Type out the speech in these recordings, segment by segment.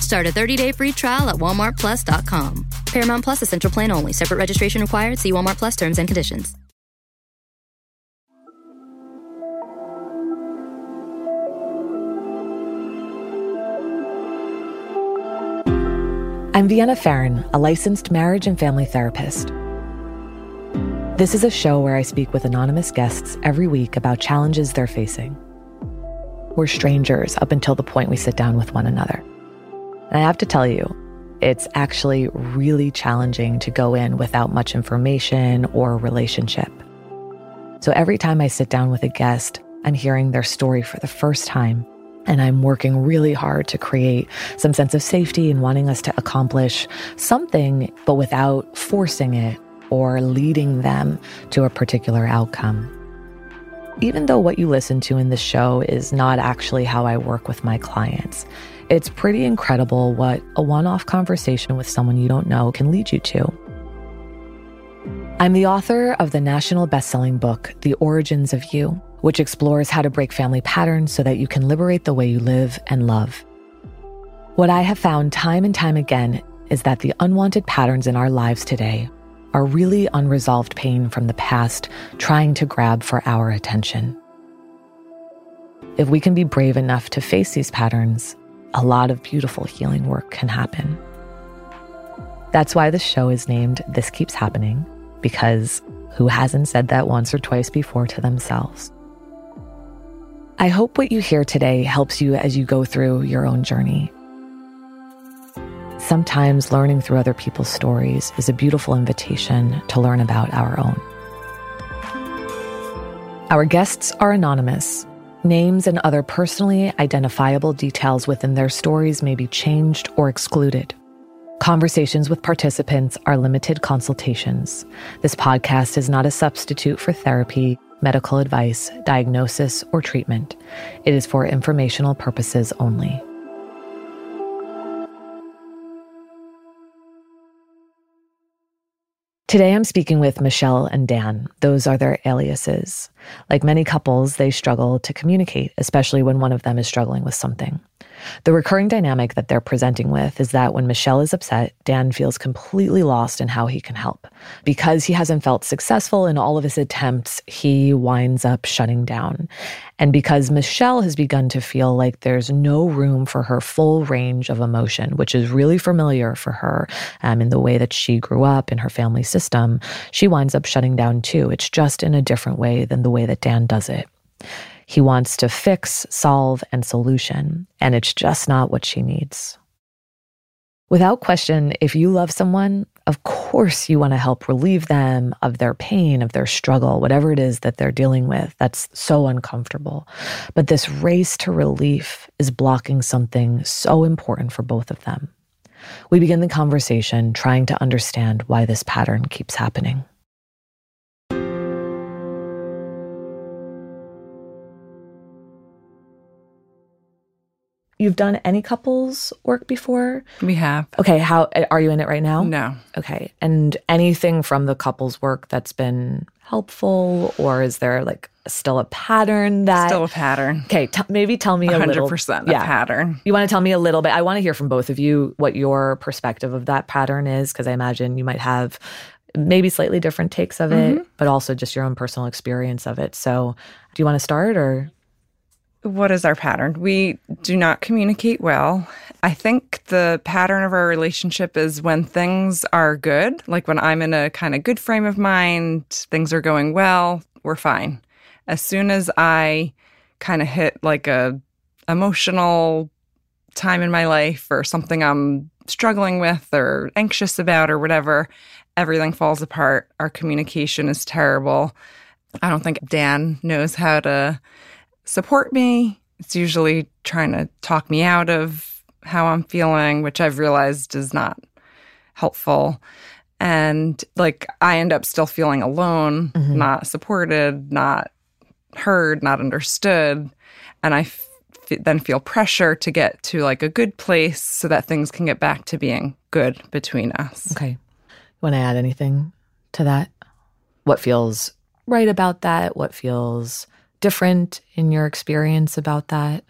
Start a 30-day free trial at walmartplus.com. Paramount Plus essential plan only. Separate registration required. See Walmart Plus terms and conditions. I'm Vienna Pharaon, a licensed marriage and family therapist. This is a show where I speak with anonymous guests every week about challenges they're facing. We're strangers up until the point we sit down with one another. And I have to tell you, it's actually really challenging to go in without much information or relationship. So every time I sit down with a guest, I'm hearing their story for the first time and I'm working really hard to create some sense of safety and wanting us to accomplish something, but without forcing it or leading them to a particular outcome. Even though what you listen to in this show is not actually how I work with my clients, it's pretty incredible what a one off conversation with someone you don't know can lead you to. I'm the author of the national best selling book, The Origins of You which explores how to break family patterns so that you can liberate the way you live and love. What I have found time and time again is that the unwanted patterns in our lives today are really unresolved pain from the past trying to grab for our attention. If we can be brave enough to face these patterns, a lot of beautiful healing work can happen. That's why the show is named This Keeps Happening, because who hasn't said that once or twice before to themselves? I hope what you hear today helps you as you go through your own journey. Sometimes learning through other people's stories is a beautiful invitation to learn about our own. Our guests are anonymous. Names and other personally identifiable details within their stories may be changed or excluded. Conversations with participants are limited consultations. This podcast is not a substitute for therapy medical advice, diagnosis, or treatment. It is for informational purposes only. Today I'm speaking with Michelle and Dan. Those are their aliases. Like many couples, they struggle to communicate, especially when one of them is struggling with something. The recurring dynamic that they're presenting with is that when Michelle is upset, Dan feels completely lost in how he can help. Because he hasn't felt successful in all of his attempts, he winds up shutting down. And because Michelle has begun to feel like there's no room for her full range of emotion, which is really familiar for her um, in the way that she grew up in her family system, she winds up shutting down too. It's just in a different way than the way that Dan does it. He wants to fix, solve, and solution, and it's just not what she needs. Without question, if you love someone, of course you want to help relieve them of their pain, of their struggle, whatever it is that they're dealing with that's so uncomfortable. But this race to relief is blocking something so important for both of them. We begin the conversation trying to understand why this pattern keeps happening. You've done any couples work before? We have. Okay, how are you in it right now? No. Okay. And anything from the couples work that's been helpful or is there like still a pattern that Still a pattern. Okay, t- maybe tell me a 100% little 100% a yeah. pattern. You want to tell me a little bit? I want to hear from both of you what your perspective of that pattern is because I imagine you might have maybe slightly different takes of it, mm-hmm. but also just your own personal experience of it. So, do you want to start or what is our pattern? We do not communicate well. I think the pattern of our relationship is when things are good, like when I'm in a kind of good frame of mind, things are going well, we're fine. As soon as I kind of hit like a emotional time in my life or something I'm struggling with or anxious about or whatever, everything falls apart. Our communication is terrible. I don't think Dan knows how to support me. It's usually trying to talk me out of how I'm feeling, which I've realized is not helpful. And like I end up still feeling alone, mm-hmm. not supported, not heard, not understood. And I f- then feel pressure to get to like a good place so that things can get back to being good between us. Okay. Want to add anything to that? What feels right about that? What feels different in your experience about that?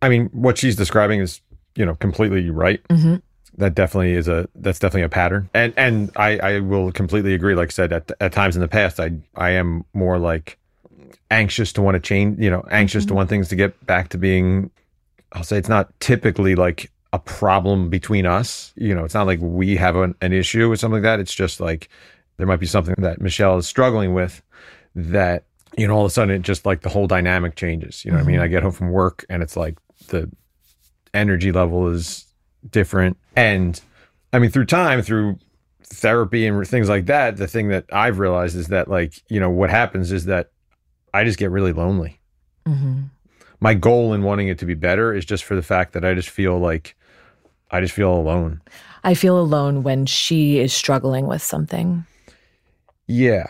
I mean, what she's describing is, you know, completely right. Mm-hmm. That definitely is a that's definitely a pattern, and and I I will completely agree. Like I said, at at times in the past, I I am more like anxious to want to change, you know, anxious mm-hmm. to want things to get back to being. I'll say it's not typically like a problem between us. You know, it's not like we have an, an issue with something like that. It's just like there might be something that Michelle is struggling with that you know, all of a sudden it just like the whole dynamic changes. You know mm-hmm. I mean? Mm-hmm. I get home from work and it's like the energy level is different. And I mean, through time, through therapy and things like that, the thing that I've realized is that, like, you know, what happens is that I just get really lonely. Mm-hmm. My goal in wanting it to be better is just for the fact that I just feel like I just feel alone. I feel alone when she is struggling with something. Yeah.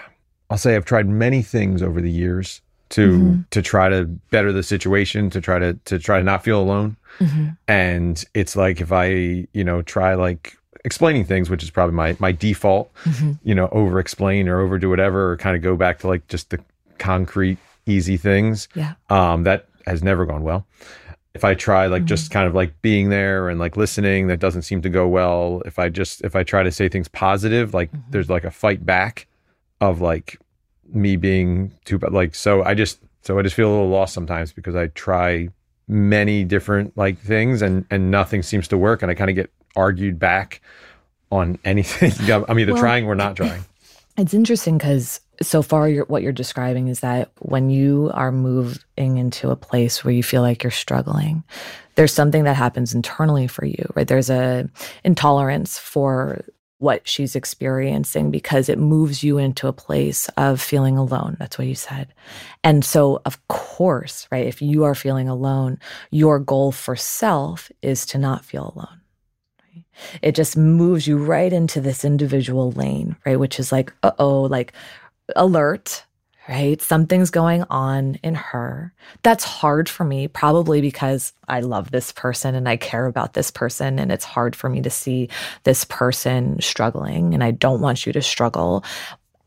I'll say I've tried many things over the years to mm-hmm. to try to better the situation, to try to to try to not feel alone. Mm-hmm. And it's like if I, you know, try like explaining things, which is probably my my default, mm-hmm. you know, over explain or overdo whatever, or kind of go back to like just the concrete, easy things. Yeah. Um, that has never gone well. If I try like just mm-hmm. kind of like being there and like listening, that doesn't seem to go well. If I just if I try to say things positive, like mm-hmm. there's like a fight back of like me being too bad. like so I just so I just feel a little lost sometimes because I try many different like things and and nothing seems to work and I kind of get argued back on anything. I'm either well, trying or not trying. It's interesting because so far you're, what you're describing is that when you are moving into a place where you feel like you're struggling, there's something that happens internally for you, right? There's a intolerance for what she's experiencing because it moves you into a place of feeling alone. That's what you said. And so, of course, right, if you are feeling alone, your goal for self is to not feel alone. It just moves you right into this individual lane, right? Which is like, uh oh, like alert, right? Something's going on in her. That's hard for me, probably because I love this person and I care about this person. And it's hard for me to see this person struggling. And I don't want you to struggle.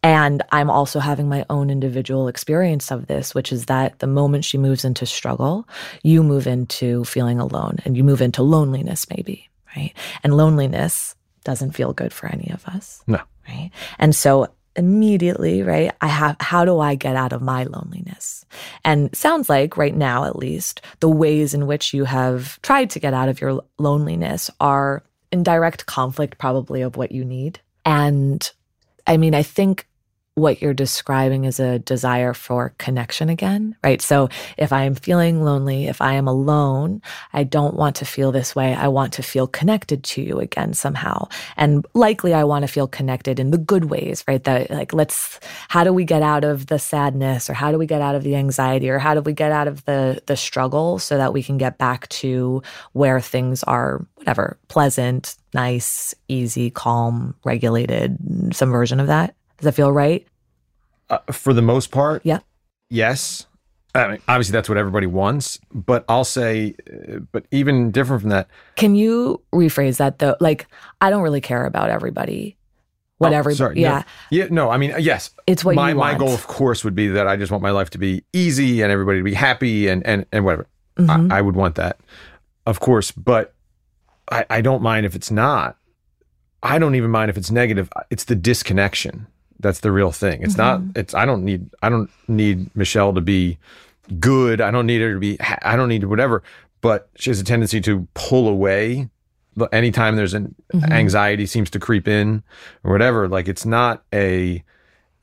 And I'm also having my own individual experience of this, which is that the moment she moves into struggle, you move into feeling alone and you move into loneliness, maybe, right? And loneliness doesn't feel good for any of us. No. Right. And so immediately, right? I have, how do I get out of my loneliness? And sounds like right now, at least, the ways in which you have tried to get out of your loneliness are in direct conflict, probably, of what you need. And I mean, I think what you're describing is a desire for connection again, right? So if I am feeling lonely, if I am alone, I don't want to feel this way. I want to feel connected to you again somehow. And likely I want to feel connected in the good ways, right? That like, let's, how do we get out of the sadness or how do we get out of the anxiety or how do we get out of the, the struggle so that we can get back to where things are, whatever, pleasant, nice, easy, calm, regulated, some version of that? Does that feel right? Uh, for the most part, yeah. Yes. I mean, obviously that's what everybody wants, but I'll say, uh, but even different from that. Can you rephrase that though? Like, I don't really care about everybody. Whatever. Oh, sorry. Yeah. No, yeah. No, I mean, yes. It's what my, you want. My goal, of course, would be that I just want my life to be easy and everybody to be happy and, and, and whatever. Mm-hmm. I, I would want that, of course, but I, I don't mind if it's not. I don't even mind if it's negative. It's the disconnection that's the real thing. It's mm-hmm. not. It's. I don't need. I don't need Michelle to be good. I don't need her to be. I don't need whatever. But she has a tendency to pull away. Anytime there's an Mm-hmm. anxiety seems to creep in or whatever, like it's not a,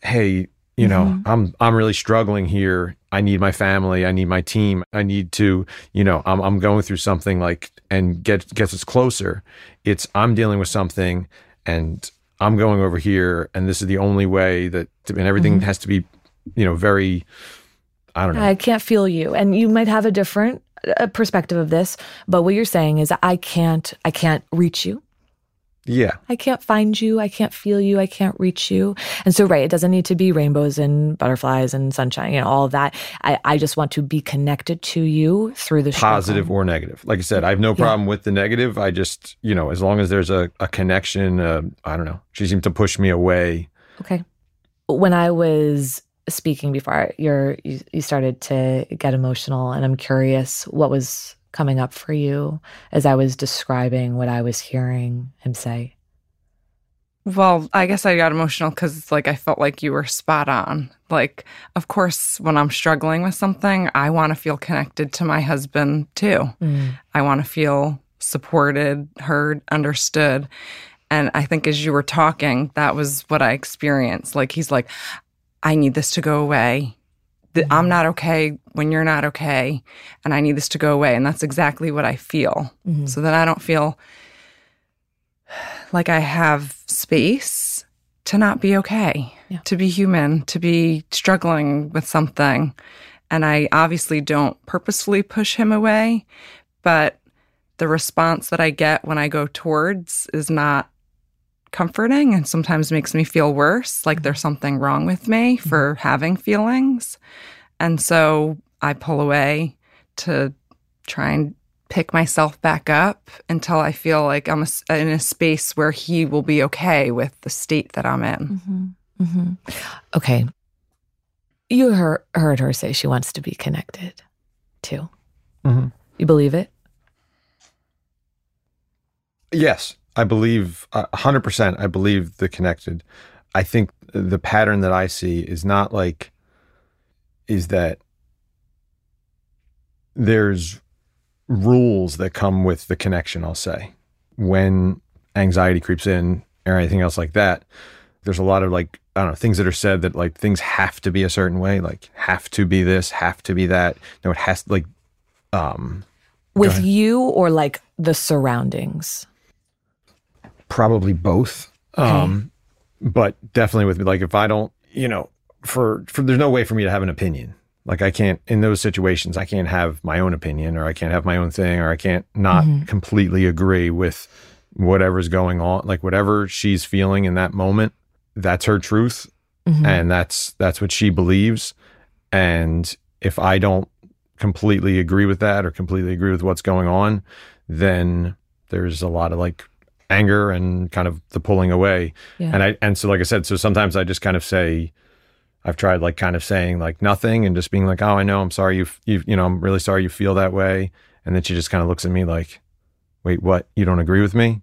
hey, you know, Mm-hmm. I'm I'm really struggling here. I need my family. I need my team. I need to, you know, I'm I'm going through something like and get gets us closer. It's I'm dealing with something and I'm going over here and this is the only way that and everything Mm-hmm. has to be, you know, very I don't know. I can't feel you. And you might have a different uh, perspective of this, but what you're saying is I can't I can't reach you. Yeah. I can't find you. I can't feel you. I can't reach you. And so, right, it doesn't need to be rainbows and butterflies and sunshine, you know, all of that. I, I just want to be connected to you through the positive struggle. or negative. Like I said, I have no problem with the negative. I just, you know, as long as there's a, a connection, uh, I don't know. She seemed to push me away. Okay. When I was speaking before, you're, you, you started to get emotional, and I'm curious what was coming up for you as I was describing what I was hearing him say. Well, I guess I got emotional because, it's like, I felt like you were spot on. Like, of course, when I'm struggling with something, I want to feel connected to my husband too. Mm. I want to feel supported, heard, understood. And I think as you were talking, that was what I experienced. Like, he's like, I need this to go away. Th- I'm not okay when you're not okay. And I need this to go away. And that's exactly what I feel. Mhm. So that I don't feel like I have space to not be okay, Yeah. to be human, to be struggling with something. And I obviously don't purposefully push him away, but the response that I get when I go towards is not comforting and sometimes makes me feel worse, like there's something wrong with me for having feelings. And so I pull away to try and pick myself back up until I feel like I'm a s in a space where he will be okay with the state that I'm in. Mm-hmm. Mm-hmm. Okay. You heard, heard her say she wants to be connected too. Mhm. You believe it? Yes, I believe uh, a hundred percent. I believe the connected. I think the pattern that I see is not like is that there's rules that come with the connection. I'll say when anxiety creeps in or anything else like that. There's a lot of like I don't know things that are said that like things have to be a certain way, like have to be this, have to be that. No, it has like um With you or like the surroundings? Probably both. Um but definitely with me like if i don't you know for for there's no way for me to have an opinion. Like i can't in those situations i can't have my own opinion or i can't have my own thing or i can't not completely agree with whatever's going on like whatever she's feeling in that moment that's her truth. Mhm. and that's that's what she believes. And if i don't completely agree with that or completely agree with what's going on then there's a lot of like anger and kind of the pulling away. Yeah. and i and so like i said so sometimes i just kind of say i've tried like kind of saying like nothing and just being like oh i know i'm sorry you you you know i'm really sorry you feel that way. And then she just kind of looks at me like wait what? You don't agree with me?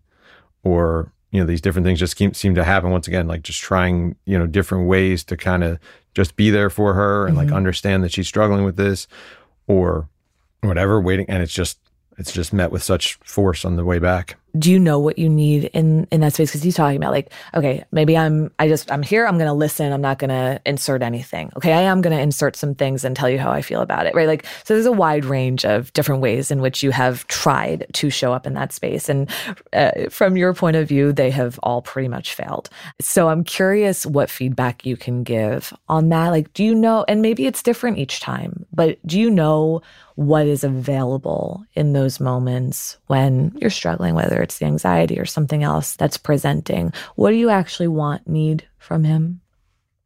Or you know these different things just seem, seem to happen once again like just trying you know different ways to kind of just be there for her and like mm-hmm. understand that she's struggling with this or whatever waiting and it's just it's just met with such force on the way back do you know what you need in in that space? Because he's talking about like okay maybe i'm i just i'm here i'm gonna listen i'm not gonna insert anything. Okay i am gonna insert some things and tell you how i feel about it right? Like so there's a wide range of different ways in which you have tried to show up in that space. And uh, from your point of view they have all pretty much failed. So i'm curious what feedback you can give on that. Like do you know and maybe it's different each time but do you know what is available in those moments when you're struggling, whether it's the anxiety or something else that's presenting. What do you actually want, need from him?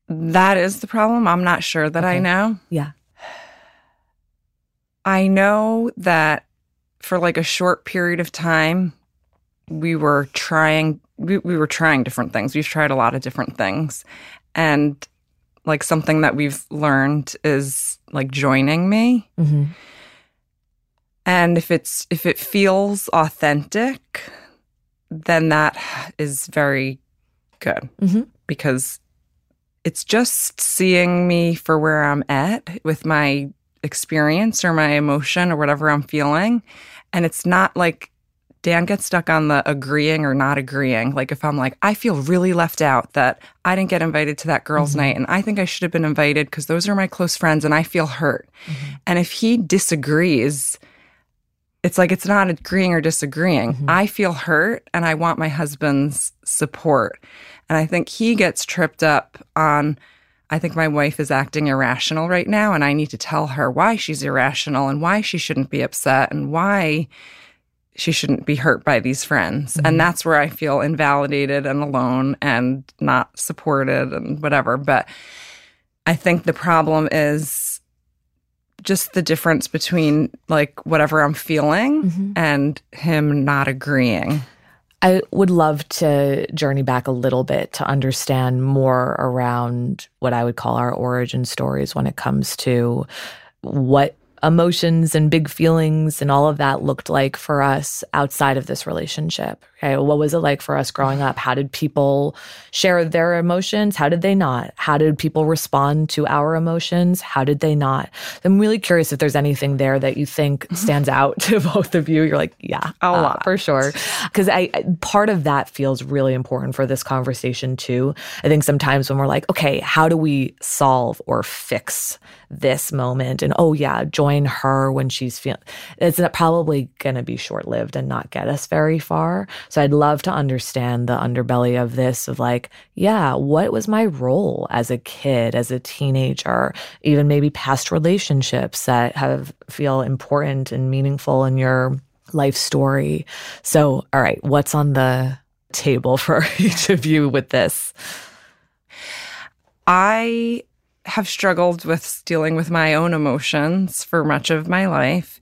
That is the problem. I'm not sure that I know. Yeah. I know that for like a short period of time, we were trying we, we were trying different things. We've tried a lot of different things. And like something that we've learned is like joining me. Mm-hmm. And if it's if it feels authentic, then that is very good Mhm. because it's just seeing me for where I'm at with my experience or my emotion or whatever I'm feeling. And it's not like Dan gets stuck on the agreeing or not agreeing. Like if I'm like, I feel really left out that I didn't get invited to that girls' mm-hmm. night and I think I should have been invited because those are my close friends and I feel hurt. Mm-hmm. And if he disagrees, it's like it's not agreeing or disagreeing. Mm-hmm. I feel hurt and I want my husband's support. And I think he gets tripped up on I think my wife is acting irrational right now, and I need to tell her why she's irrational and why she shouldn't be upset and why she shouldn't be hurt by these friends. Mm-hmm. And that's where I feel invalidated and alone and not supported and whatever. But I think the problem is just the difference between like whatever I'm feeling mm-hmm. and him not agreeing. I would love to journey back a little bit to understand more around what I would call our origin stories when it comes to what emotions and big feelings and all of that looked like for us outside of this relationship. Okay. What was it like for us growing up? How did people share their emotions? How did they not? How did people respond to our emotions? How did they not? I'm really curious if there's anything there that you think stands out to both of you. You're like, yeah, a uh, lot for sure. Because I part of that feels really important for this conversation too. I think sometimes when we're like, okay, how do we solve or fix this moment? And oh yeah, join her when she's feeling. It's probably going to be short lived and not get us very far. So I'd love to understand the underbelly of this of like, yeah, what was my role as a kid, as a teenager, even maybe past relationships that have feel important and meaningful in your life story. So, all right, what's on the table for each of you with this? I have struggled with dealing with my own emotions for much of my life.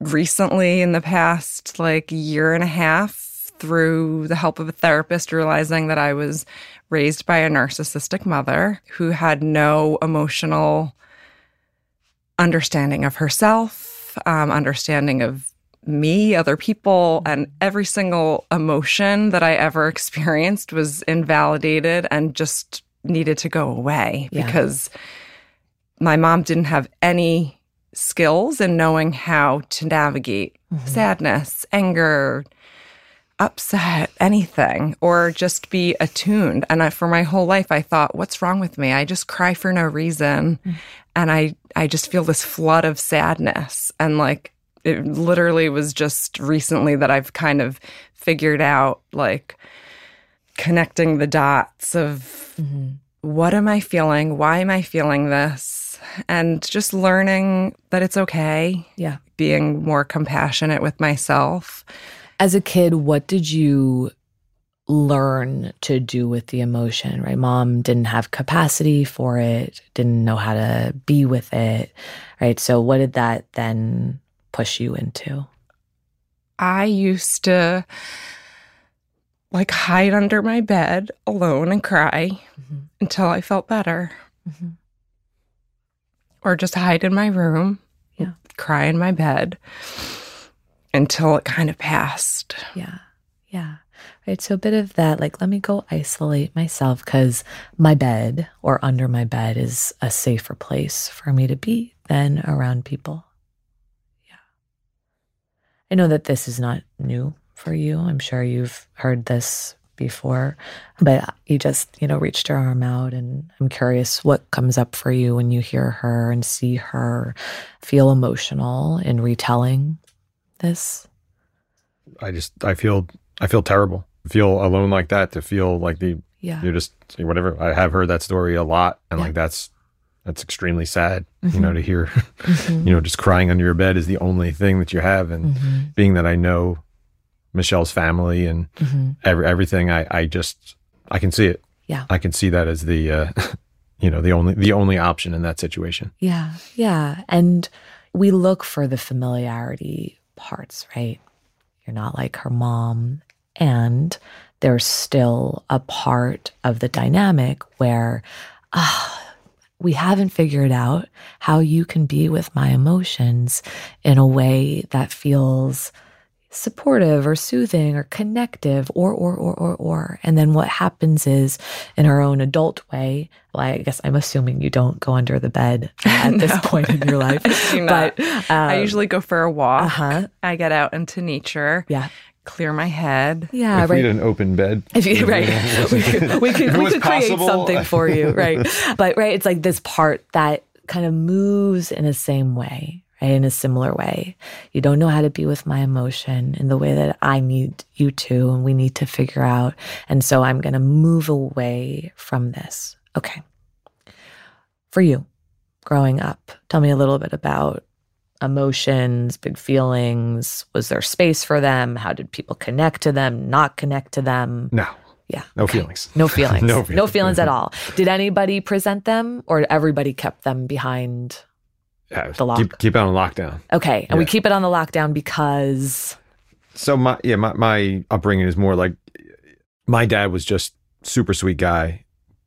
Recently, in the past like year and a half, through the help of a therapist, realizing that I was raised by a narcissistic mother who had no emotional understanding of herself, um, understanding of me, other people, and every single emotion that I ever experienced was invalidated and just needed to go away yeah. because my mom didn't have any skills in knowing how to navigate mm-hmm. sadness, anger, upset, anything, or just be attuned. And I, for my whole life, I thought, what's wrong with me? I just cry for no reason. Mm-hmm. And I, I just feel this flood of sadness. And like, it literally was just recently that I've kind of figured out, like, connecting the dots of mm-hmm. what am I feeling? Why am I feeling this? And just learning that it's okay. Yeah. Being more compassionate with myself. As a kid, what did you learn to do with the emotion, right? Mom didn't have capacity for it, didn't know how to be with it, right? So, what did that then push you into? I used to like hide under my bed alone and cry mm-hmm. until I felt better. Mm-hmm. Or just hide in my room, yeah. cry in my bed until it kind of passed. Yeah. Yeah. Right. So a bit of that, like, let me go isolate myself because my bed or under my bed is a safer place for me to be than around people. Yeah. I know that this is not new for you. I'm sure you've heard this before, but you just, you know, reached your arm out. And I'm curious what comes up for you when you hear her and see her feel emotional in retelling this. I just, I feel, I feel terrible. feel alone like that. To feel like the, yeah, you're just whatever. I have heard that story a lot, and yeah. like that's that's extremely sad. Mm-hmm. You know, to hear, mm-hmm. you know, just crying under your bed is the only thing that you have, and mm-hmm. being that I know Michelle's family and mm-hmm. every, everything. I, I just I can see it. Yeah, I can see that as the uh, you know the only the only option in that situation. Yeah, yeah, and we look for the familiarity parts, right? You're not like her mom, and there's still a part of the dynamic where ah. Uh, we haven't figured out how you can be with my emotions in a way that feels supportive or soothing or connective or or or or or. And then what happens is in our own adult way well i guess i'm assuming you don't go under the bed at this point in your life. But i um, usually go for a walk. Uh-huh. i get out into nature yeah. clear my head. Yeah if right. we had an open bed. If you right. we could, we could, we could create possible. something for you right. But right it's like this part that kind of moves in the same way right in a similar way you don't know how to be with my emotion in the way that i need you to and we need to figure out and so i'm going to move away from this okay for you growing up tell me a little bit about emotions big feelings was there space for them how did people connect to them not connect to them no yeah. no okay. feelings No feelings. No no feelings. feelings. at all. Did anybody present them or everybody kept them behind? Yeah, The lock. keep, keep it on lockdown Okay. And we keep it on the lockdown because so my yeah my, my upbringing is more like my dad was just super sweet guy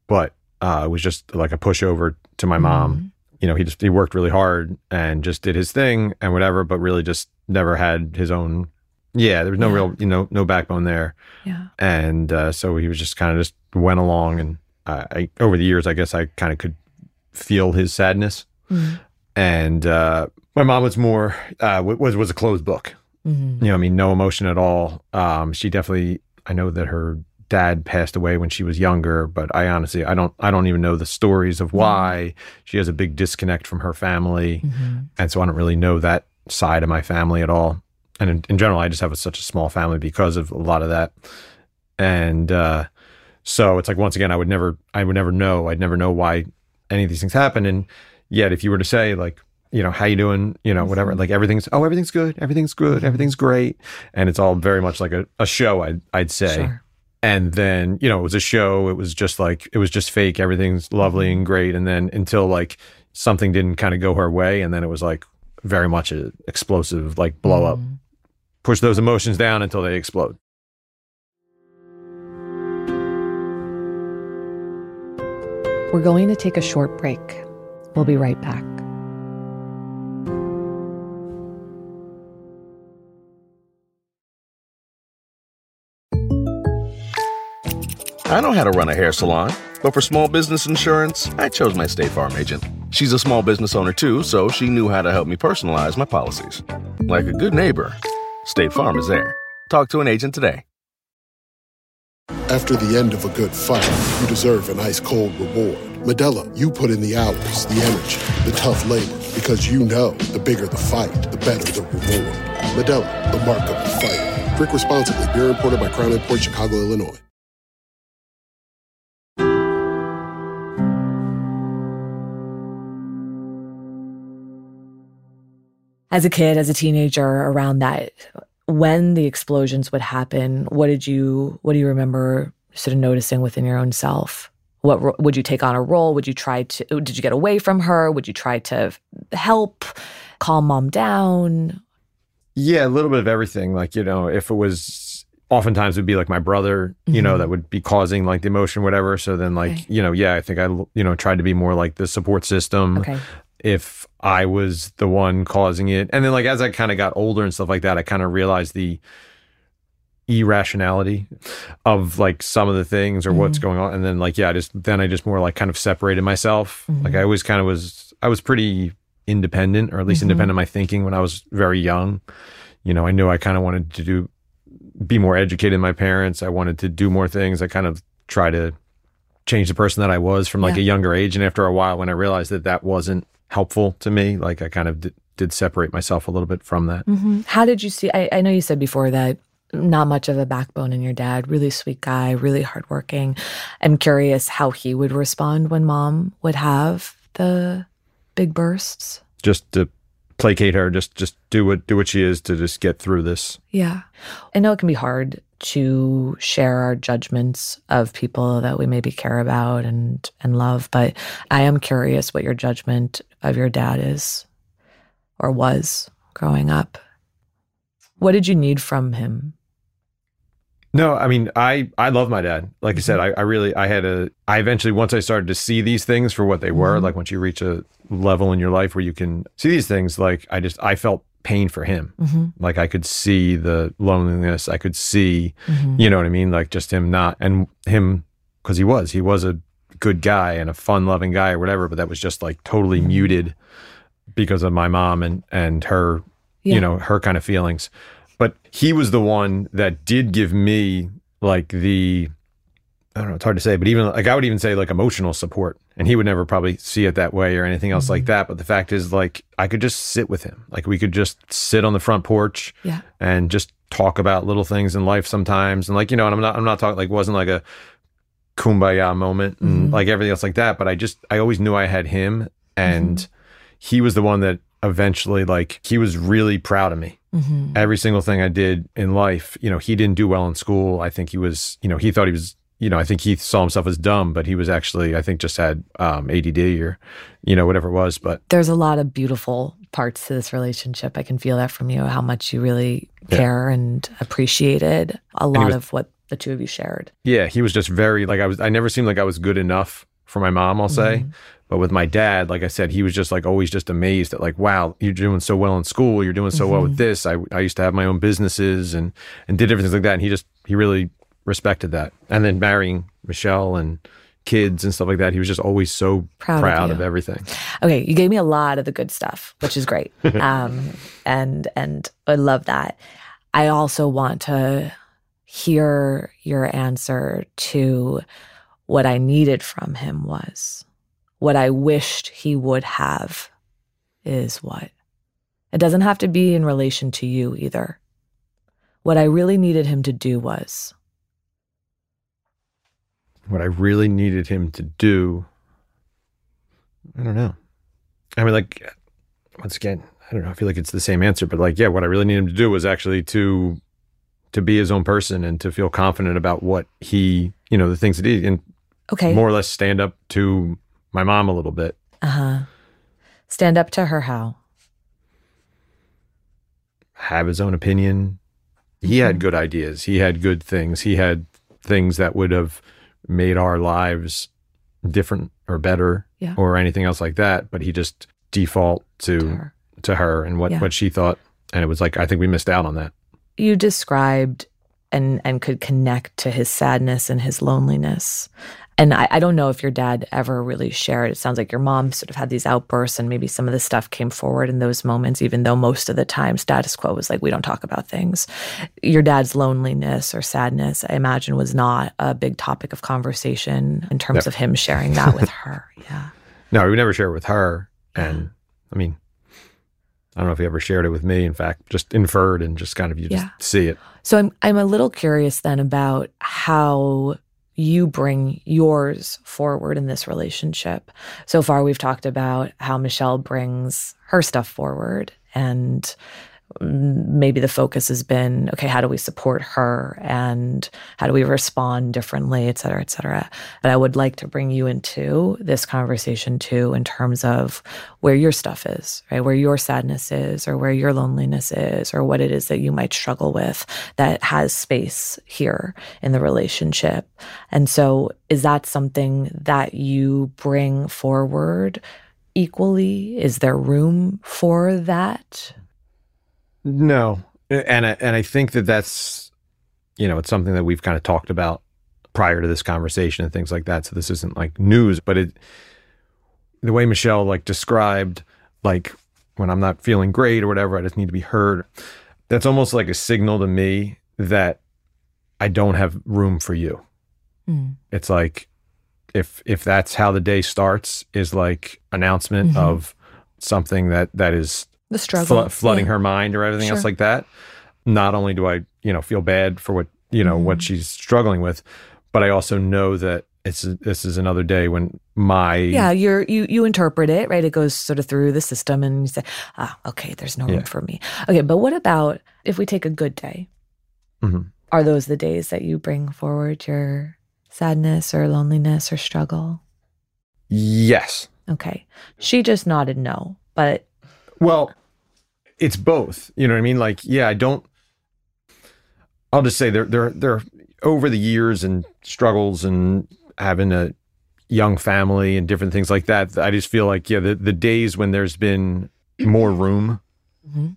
but uh was just like a pushover to my mom you know he just he worked really hard and just did his thing and whatever but really just never had his own yeah there was no Yeah. real you know no backbone there yeah. and uh, so he was just kind of just went along and I, I over the years i guess i kind of could feel his sadness Mhm. And uh, my mom was more uh, was was a closed book Mhm. you know, I mean, no emotion at all. Um, she definitely, I know that her dad passed away when she was younger, but I honestly, I don't, I don't even know the stories of why she has a big disconnect from her family. Mhm. And so I don't really know that side of my family at all. And in, in general, I just have a, such a small family because of a lot of that. And, uh, so it's like, once again, I would never, I would never know. I'd never know why any of these things happen. And yet, if you were to say like, you know, how you doing? You know, whatever. Mm-hmm. Like everything's, oh, everything's good. Everything's good. Mm-hmm. Everything's great. And it's all very much like a, a show, I'd, I'd say. Sure. And then, you know, it was a show. It was just like, it was just fake. Everything's lovely and mm-hmm. great. And then until like something didn't kind of go her way. And then it was like very much a explosive, like blow up. Mhm. Push those emotions down until they explode. We're going to take a short break. We'll be right back. I know how to run a hair salon, but for small business insurance, I chose my State Farm agent. She's a small business owner too, so she knew how to help me personalize my policies. Like a good neighbor, State Farm is there. Talk to an agent today. After the end of a good fight, you deserve an ice cold reward. Modelo, you put in the hours, the energy, the tough labor, because you know the bigger the fight, the better the reward. Modelo, the mark of the fighter. Drink responsibly. Beer imported by Crown Port Chicago, Illinois. As a kid, as a teenager, around that, when the explosions would happen, what did you, what do you remember sort of noticing within your own self? What would you take on a role? Would you try to, did you get away from her? Would you try to help, calm mom down? Yeah, a little bit of everything. Like, you know, if it was oftentimes it would be like my brother, you know, Mhm. that would be causing like the emotion, whatever. So then, like, Okay. you know, yeah, I think I, you know, tried to be more like the support system. Okay. If I was the one causing it. And then, like, as I kind of got older and stuff like that, I kind of realized the irrationality of like some of the things or what's going on. And then, like, yeah, I just, then I just more like kind of separated myself. Like, I always kind of was, I was pretty independent or at least Mhm. independent of my thinking when I was very young. You know, I knew I kind of wanted to do, be more educated than my parents. I wanted to do more things. I kind of try to change the person that I was from like Yeah. a younger age. And after a while, when I realized that that wasn't helpful to me, like I kind of did, did separate myself a little bit from that. hmm How did you see? I, I know you said before that not much of a backbone in your dad, really sweet guy, really hardworking. I'm curious how he would respond when mom would have the big bursts. Just to placate her, just just do what do what she is to just get through this. Yeah. I know it can be hard to share our judgments of people that we maybe care about and and love, but I am curious what your judgment of your dad is or was growing up. What did you need from him? No, I mean, I I love my dad. Like I said, mm-hmm. I, I really I had a I eventually once I started to see these things for what they were, Mhm. like once you reach a level in your life where you can see these things, like I just I felt pain for him. Mm-hmm. Like I could see the loneliness. I could see, mm-hmm. you know what I mean? Like just him not, and him, because he was, he was a good guy and a fun loving guy or whatever, but that was just like totally muted because of my mom and, and her, Yeah. you know, her kind of feelings. But he was the one that did give me like the, I don't know, it's hard to say, but even like I would even say like emotional support. And he would never probably see it that way or anything else Mm-hmm. like that. But the fact is, like, I could just sit with him. Like, we could just sit on the front porch Yeah. and just talk about little things in life sometimes. And like, you know, and I'm not, I'm not talking like, wasn't like a kumbaya moment and Mhm. like everything else like that. But I just, I always knew I had him. And he was the one that eventually, like, he was really proud of me Mm-hmm. every single thing I did in life. You know, he didn't do well in school. I think he was, you know, he thought he was, you know, I think he saw himself as dumb, but he was actually, I think, just had um, ADD or, you know, whatever it was. But There's a lot of beautiful parts to this relationship. I can feel that from you, how much you really Yeah. care and appreciated a lot was- of what the two of you shared. yeah, he was just very like I was. I never seemed like I was good enough for my mom. I'll say. Mm-hmm. But with my dad, like I said, he was just like always just amazed at like, wow, you're doing so well in school. You're doing so well Mm-hmm. with this. I, I used to have my own businesses and and did everything like that. And he just he really respected that. And then marrying Michelle and kids and stuff like that, he was just always so Proud proud, of of, everything. Okay, you gave me a lot of the good stuff, which is great. um, and and I love that. I also want to hear your answer to what I needed from him was what I wished he would have is what? It doesn't have to be in relation to you either. What I really needed him to do was What I really needed him to do, I don't know. I mean, like once again, I don't know. I feel like it's the same answer, but like, yeah, what I really needed him to do was actually to to be his own person and to feel confident about what he, you know, the things that he did. and okay. more or less stand up to my mom a little bit. Uh huh. Stand up to her how? have his own opinion. He had Mhm. good ideas. He had good things. He had things that would have made our lives different or better Yeah. or anything else like that. But he just default to To to her. her, and what, Yeah. what she thought. And it was like I think we missed out on that. You described and and could connect to his sadness and his loneliness. And I, I don't know if your dad ever really shared. It sounds like your mom sort of had these outbursts, and maybe some of the stuff came forward in those moments, even though most of the time status quo was like, we don't talk about things. Your dad's loneliness or sadness, I imagine, was not a big topic of conversation in terms No. of him sharing that with her. Yeah. No, we never shared it with her. And I mean, I don't know if you ever shared it with me. In fact, just inferred and just kind of you just see it. So I'm I'm a little curious then about how you bring yours forward in this relationship. So far we've talked about how Michelle brings her stuff forward and maybe the focus has been okay how do we support her? And how do we respond differently et cetera et cetera? But i would like to bring you into this conversation too in terms of where your stuff is right? Where your sadness is or where your loneliness is or what it is that you might struggle with that has space here in the relationship. And so is that something that you bring forward equally? Is there room for that No, and I, and I think that that's you know it's something that we've kind of talked about prior to this conversation and things like that. So this isn't like news, but it the way Michelle like described like when I'm not feeling great or whatever, I just need to be heard. That's almost like a signal to me that I don't have room for you. Mm. It's like if if that's how the day starts is like announcement Mhm. of something that that is the struggle flo- flooding Yeah. her mind or everything else like that. Not only do I, you know, feel bad for what you know what Mhm. she's struggling with, but I also know that it's this is another day when my yeah you're you you interpret it right it goes sort of through the system and you say ah okay there's no room Yeah. for me okay but what about if we take a good day Mhm. are those the days that you bring forward your sadness or loneliness or struggle yes. okay she just nodded no but Well, it's both. You know what I mean? Like, yeah, I don't. I'll just say they're they're they're over the years and struggles and having a young family and different things like that. I just feel like yeah, the the days when there's been more room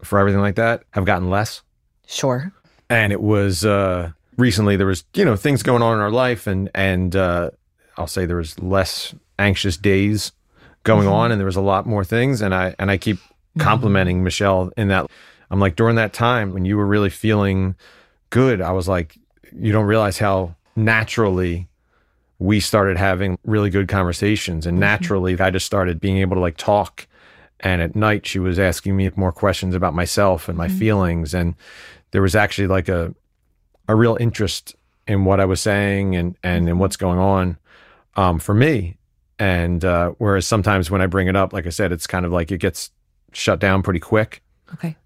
for everything like that have gotten less. Sure. And it was uh, recently there was you know things going on in our life, and and uh, I'll say there was less anxious days going on, and there was a lot more things, and I and I keep complimenting Michelle in that. I'm like during that time when you were really feeling good, I was like, you don't realize how naturally we started having really good conversations. And naturally I just started being able to like talk. And at night she was asking me more questions about myself and my feelings. And there was actually like a a real interest in what I was saying and and in what's going on um, for me. And uh, whereas sometimes when I bring it up like I said it's kind of like it gets shut down pretty quick Okay.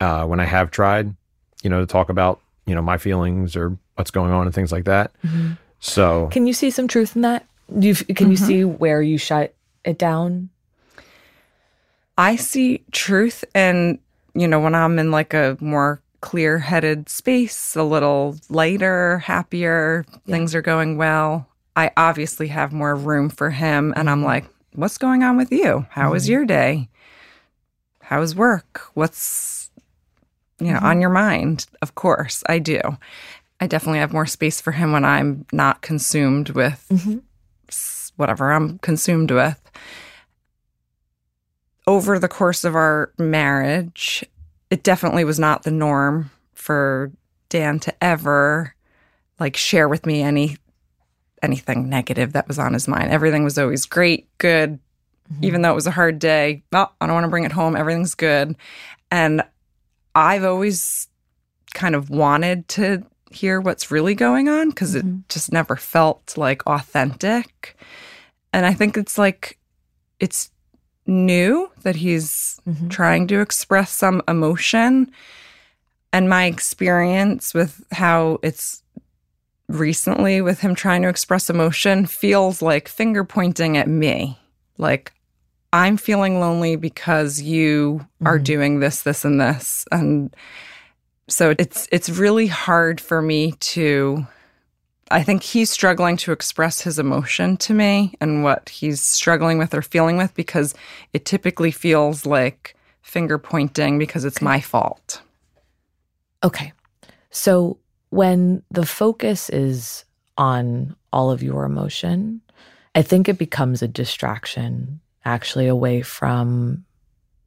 uh, when I have tried you know to talk about you know my feelings or what's going on and things like that mm-hmm. so Can you see some truth in that? Do you, can you mm-hmm. see where you shut it down? I see truth and you know when I'm in like a more clear-headed space, a little lighter, happier, things are going well. I obviously have more room for him and I'm mm-hmm. like, "What's going on with you? How was your day? How's work? What's you know, on mm-hmm. your mind?" Of course, I do. I definitely have more space for him when I'm not consumed with mm-hmm. s- whatever I'm consumed with over the course of our marriage, it definitely was not the norm for Dan to ever like share with me any anything negative that was on his mind. Everything was always great, good, Mm-hmm. even though it was a hard day. Oh, I don't want to bring it home. Everything's good. And I've always kind of wanted to hear what's really going on because it mm-hmm. just never felt like authentic. And I think it's like it's new that he's mm-hmm. trying to express some emotion. And my experience with how it's recently with him trying to express emotion feels like finger pointing at me. Like, I'm feeling lonely because you are mm-hmm. doing this, this, and this. And so it's it's really hard for me to I think he's struggling to express his emotion to me and what he's struggling with or feeling with because it typically feels like finger pointing because it's my fault. Okay. So when the focus is on all of your emotion, I think it becomes a distraction actually away from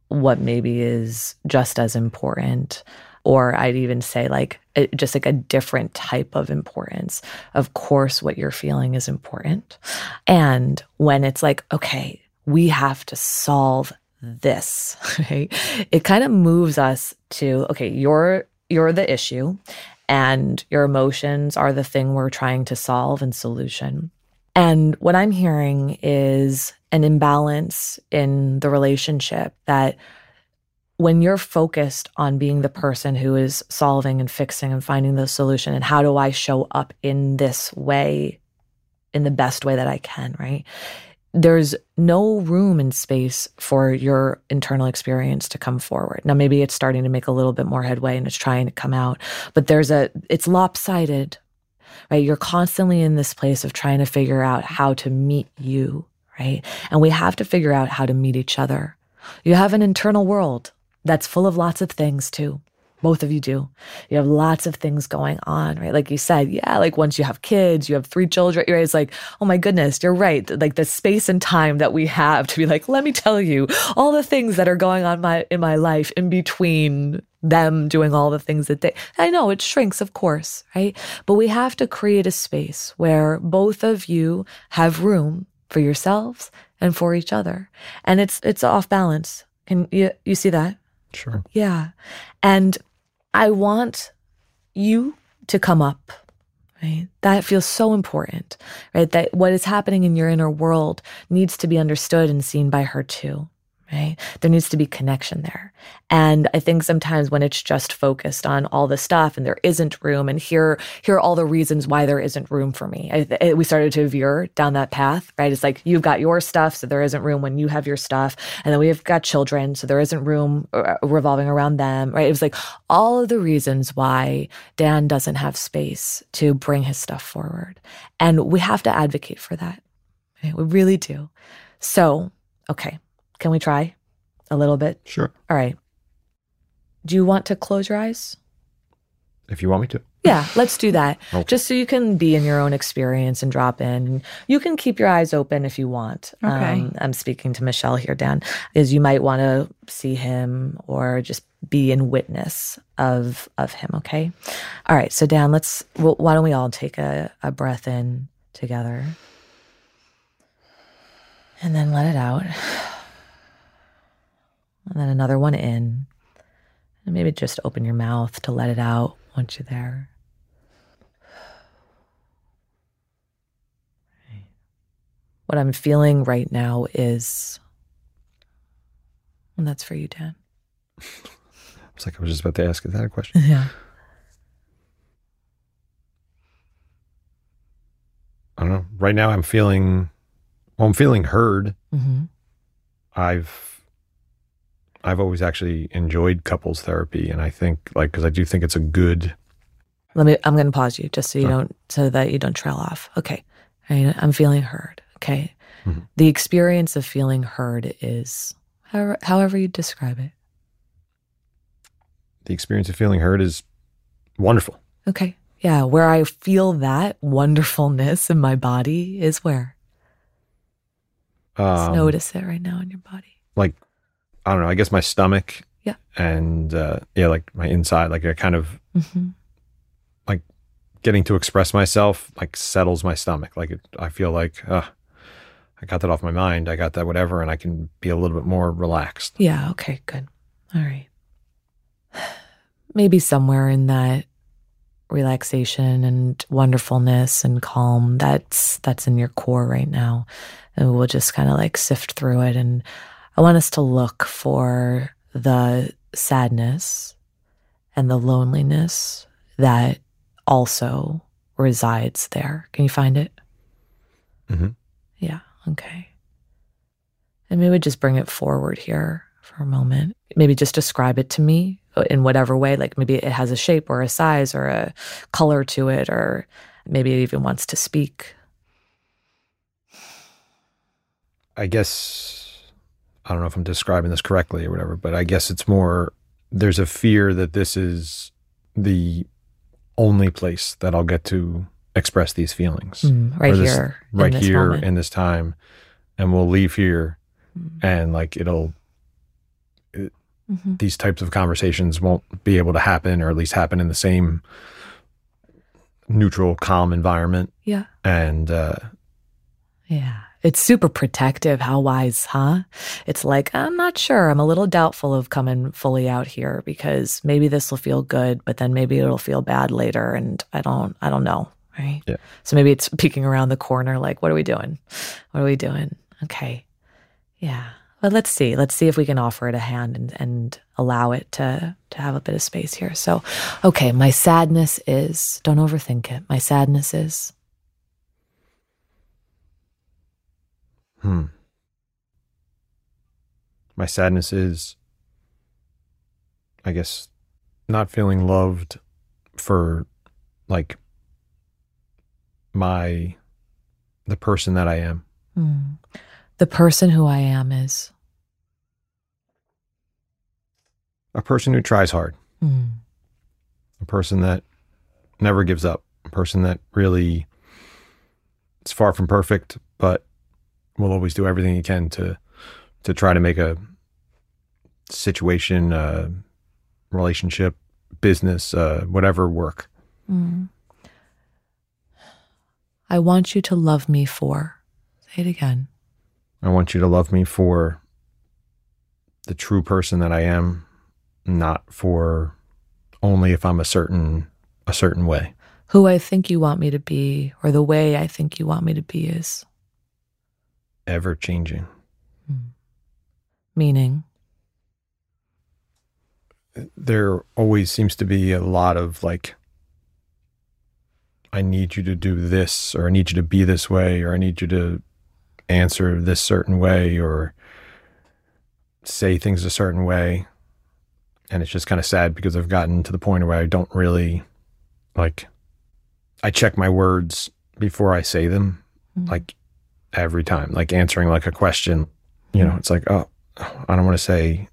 what maybe is just as important. Or I'd even say, like, just like a different type of importance. Of course, what you're feeling is important. And when it's like, okay, we have to solve this, right? It kind of moves us to, okay, you're you're the issue and your emotions are the thing we're trying to solve and solution. And what I'm hearing is an imbalance in the relationship that when you're focused on being the person who is solving and fixing and finding the solution and how do I show up in this way in the best way that I can, right? There's no room and space for your internal experience to come forward. Now, maybe it's starting to make a little bit more headway and it's trying to come out, but there's a, it's lopsided, right? You're constantly in this place of trying to figure out how to meet you, right? And we have to figure out how to meet each other. You have an internal world that's full of lots of things too. Both of you do. You have lots of things going on, right? Like you said, yeah, like once you have kids, you have three children, right? It's like, oh my goodness, you're right. Like the space and time that we have to be like, let me tell you all the things that are going on my in my life in between them doing all the things that they I know it shrinks, of course, right? But we have to create a space where both of you have room for yourselves and for each other. And it's it's off balance. Can you you see that? Sure. Yeah. And I want you to come up, right? That feels so important, right? That what is happening in your inner world needs to be understood and seen by her too, right? There needs to be connection there. And I think sometimes when it's just focused on all the stuff and there isn't room, and here, here are all the reasons why there isn't room for me. I, we started to veer down that path, right? It's like you've got your stuff, so there isn't room when you have your stuff. And then we've got children, so there isn't room uh, revolving around them, right? It was like all of the reasons why Dan doesn't have space to bring his stuff forward. And we have to advocate for that. right? We really do. So, okay, can we try a little bit? Sure. All right. Do you want to close your eyes? If you want me to. Yeah, let's do that. Okay. Just so you can be in your own experience and drop in. You can keep your eyes open if you want. Um, Okay. I'm speaking to Michelle here, Dan, is you might want to see him or just be in witness of of him. Okay. All right. So Dan, let's. Well, why don't we all take a, a breath in together, and then let it out, and then another one in, and maybe just open your mouth to let it out once you're there. What I'm feeling right now is, and that's for you, Dan. It's like I was just about to ask, is that a question? Yeah. I don't know. Right now I'm feeling well, I'm feeling heard. hmm I've I've always actually enjoyed couples therapy and I think like cuz I do think it's a good Let me. I'm going to pause you just so you Oh. don't, so that you don't trail off. Okay. Right, I'm feeling heard. Okay. Mhm. The experience of feeling heard is, however, however you describe it. the experience of feeling heard is wonderful. Okay. Yeah. Where I feel that wonderfulness in my body is where. Just Um, notice it right now in your body. like I don't know, I guess my stomach Yeah. and uh yeah, like my inside like I kind of hmm getting to express myself like settles my stomach. Like it, I feel like uh I got that off my mind. I got that whatever and I can be a little bit more relaxed. Yeah. Okay. Good. All right. Maybe somewhere in that relaxation and wonderfulness and calm that's that's in your core right now and we'll just kind of like sift through it and i want us to look for the sadness and the loneliness that also resides there can you find it Mhm. yeah okay and maybe just bring it forward here for a moment. Maybe just describe it to me in whatever way. Like maybe it has a shape or a size or a color to it, or maybe it even wants to speak. I guess I don't know if I'm describing this correctly or whatever, but I guess it's more there's a fear that this is the only place that I'll get to express these feelings. Mm, right this- here. in right this here moment. in this time and we'll leave here Mm. and like it'll Mhm. these types of conversations won't be able to happen or at least happen in the same neutral calm environment Yeah. and uh Yeah. It's super protective. How wise, huh? It's like, I'm not sure. I'm a little doubtful of coming fully out here because maybe this will feel good, but then maybe it'll feel bad later. And I don't, I don't know. Right. Yeah. So maybe it's peeking around the corner, like, what are we doing? What are we doing? Okay. Yeah. But let's see. Let's see if we can offer it a hand and, and allow it to to have a bit of space here. So, okay, my sadness is don't overthink it. My sadness is hmm. My sadness is i guess not feeling loved for like my the person that i am. Hmm, the person who I am is. a person who tries hard. Hmm. a person that never gives up, a person that really is far from perfect, but will always do everything he can to to try to make a situation, uh, relationship, business, uh, whatever work. Mm. I want you to love me for. Say it again. I want you to love me for the true person that I am, not for only if I'm a certain a certain way. Who I think you want me to be, or the way I think you want me to be, is Ever changing. meaning. there always seems to be a lot of like I need you to do this or I need you to be this way or I need you to answer this certain way or say things a certain way and it's just kind of sad because I've gotten to the point where I don't really like I check my words before I say them Mm. like every time like answering like a question you know it's like oh I don't want to say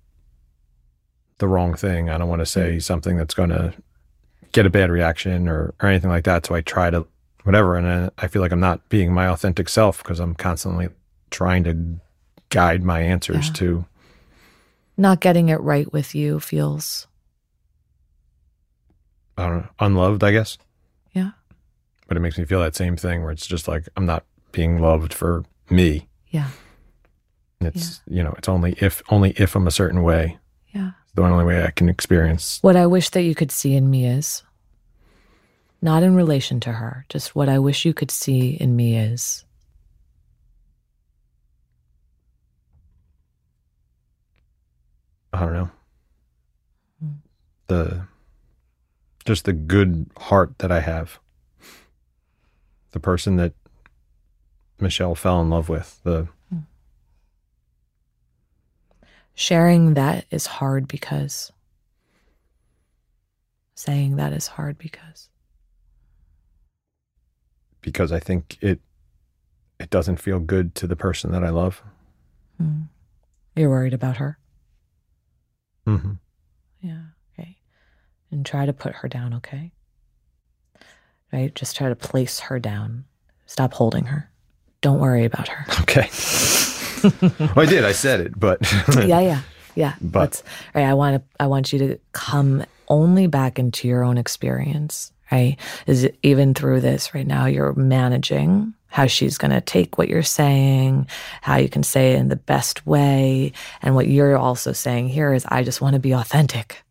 the wrong thing. I don't want to say mm. something that's going to get a bad reaction or, or anything like that. So I try to whatever. And I, I feel like I'm not being my authentic self because I'm constantly trying to guide my answers Yeah. to Not getting it right with you feels, I don't know, unloved, I guess. yeah, But it makes me feel that same thing where it's just like I'm not being loved for me. yeah, It's you know, it's only if only if I'm a certain way. yeah. It's the only way I can experience. What I wish that you could see in me is not in relation to her, just what I wish you could see in me is I don't know. Hmm. The just the good heart that I have. The person that Michelle fell in love with. The sharing that is hard because saying that is hard because because I think it it doesn't feel good to the person that I love. Hmm. you're worried about her. hmm Yeah. Okay. And try to put her down, okay? Right? Just try to place her down. Stop holding her. Don't worry about her. Okay. well, I did. I said it, but yeah, yeah. Yeah. But- That's right. I want to I want you to come only back into your own experience, right? Is it, even through this right now you're managing how she's going to take what you're saying, how you can say it in the best way, and what you're also saying here is I just want to be authentic.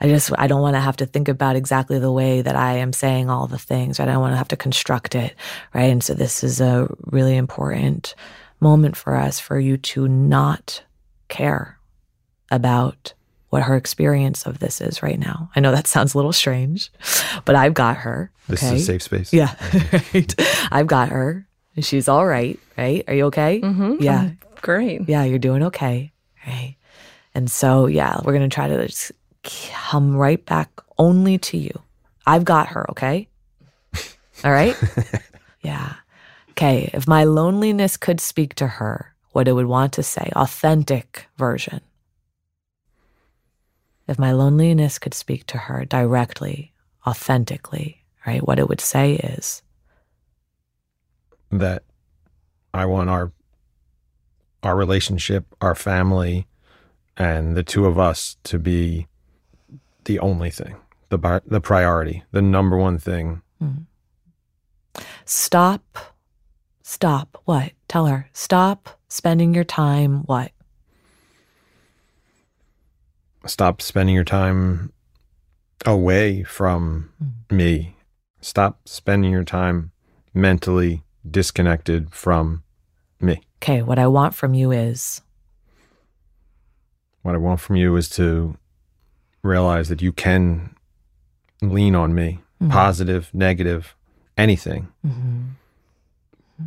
I just I don't want to have to think about exactly the way that I am saying all the things. Right? I don't want to have to construct it, right? And so this is a really important moment for us for you to not care about what her experience of this is right now. I know that sounds a little strange, but I've got her. this is a safe space. Yeah, right. I've got her. She's all right, right? Are you okay? Mm-hmm. Yeah. Great. Yeah, you're doing okay. Right. And so, yeah, we're going to try to just come right back only to you. I've got her, okay? All right? yeah. Okay. If my loneliness could speak to her, what it would want to say, authentic version. If my loneliness could speak to her directly, authentically, right? What it would say is, that I want our our relationship, our family, and the two of us to be the only thing, the the priority, the number one thing. Mm-hmm. stop, stop, what? Tell her, stop spending your time, what? Stop spending your time away from mm-hmm. me. Stop spending your time mentally disconnected from me. Okay, what I want from you is, What I want from you is to realize that you can lean on me, Mhm. positive, negative, anything, Mhm.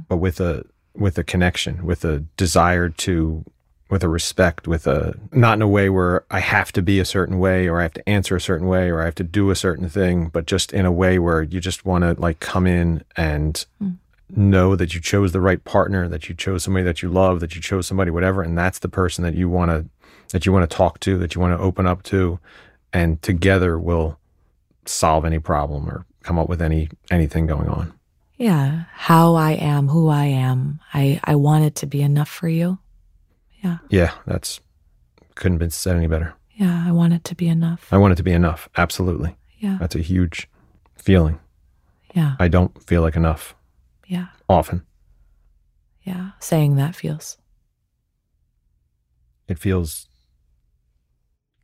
but with a with a connection, with a desire to with a respect, with a not in a way where I have to be a certain way or I have to answer a certain way or I have to do a certain thing, but just in a way where you just want to like come in and Mm. know that you chose the right partner, that you chose somebody that you love, that you chose somebody whatever and that's the person that you want to that you want to talk to, that you want to open up to and together we'll solve any problem or come up with any anything going on. yeah, how I am, who I am. I, I want it to be enough for you. Yeah, Yeah, that's couldn't been said any better. Yeah, I want it to be enough. I want it to be enough. Absolutely. Yeah, That's a huge feeling. yeah, I don't feel like enough yeah, often. yeah. Saying that feels. It feels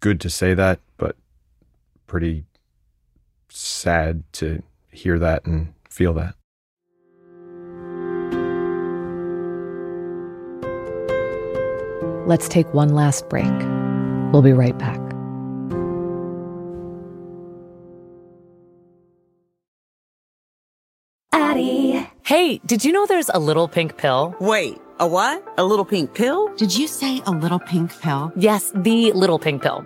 good to say that, but pretty sad to hear that and feel that. Let's take one last break. We'll be right back. Addyi. Hey, did you know there's a little pink pill? Wait, a what? A little pink pill? Did you say a little pink pill? Yes, the little pink pill.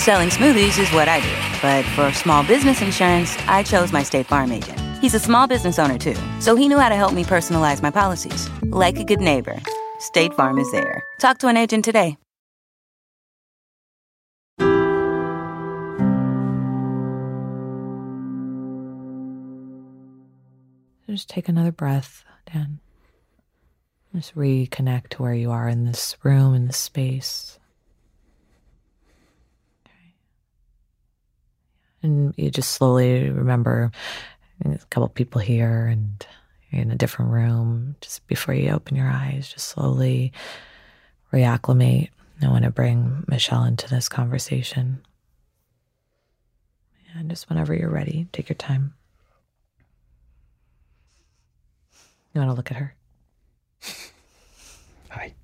Selling smoothies is what I do, but for small business insurance, I chose my State Farm agent. He's a small business owner too, so he knew how to help me personalize my policies. Like a good neighbor, State Farm is there. Talk to an agent today. Just take another breath, Dan. Just reconnect to where you are in this room, in this space. And you just slowly remember a couple people here and you're in a different room. Just before you open your eyes, just slowly reacclimate. I want to bring Michelle into this conversation. And just whenever you're ready, take your time. You want to look at her? Hi.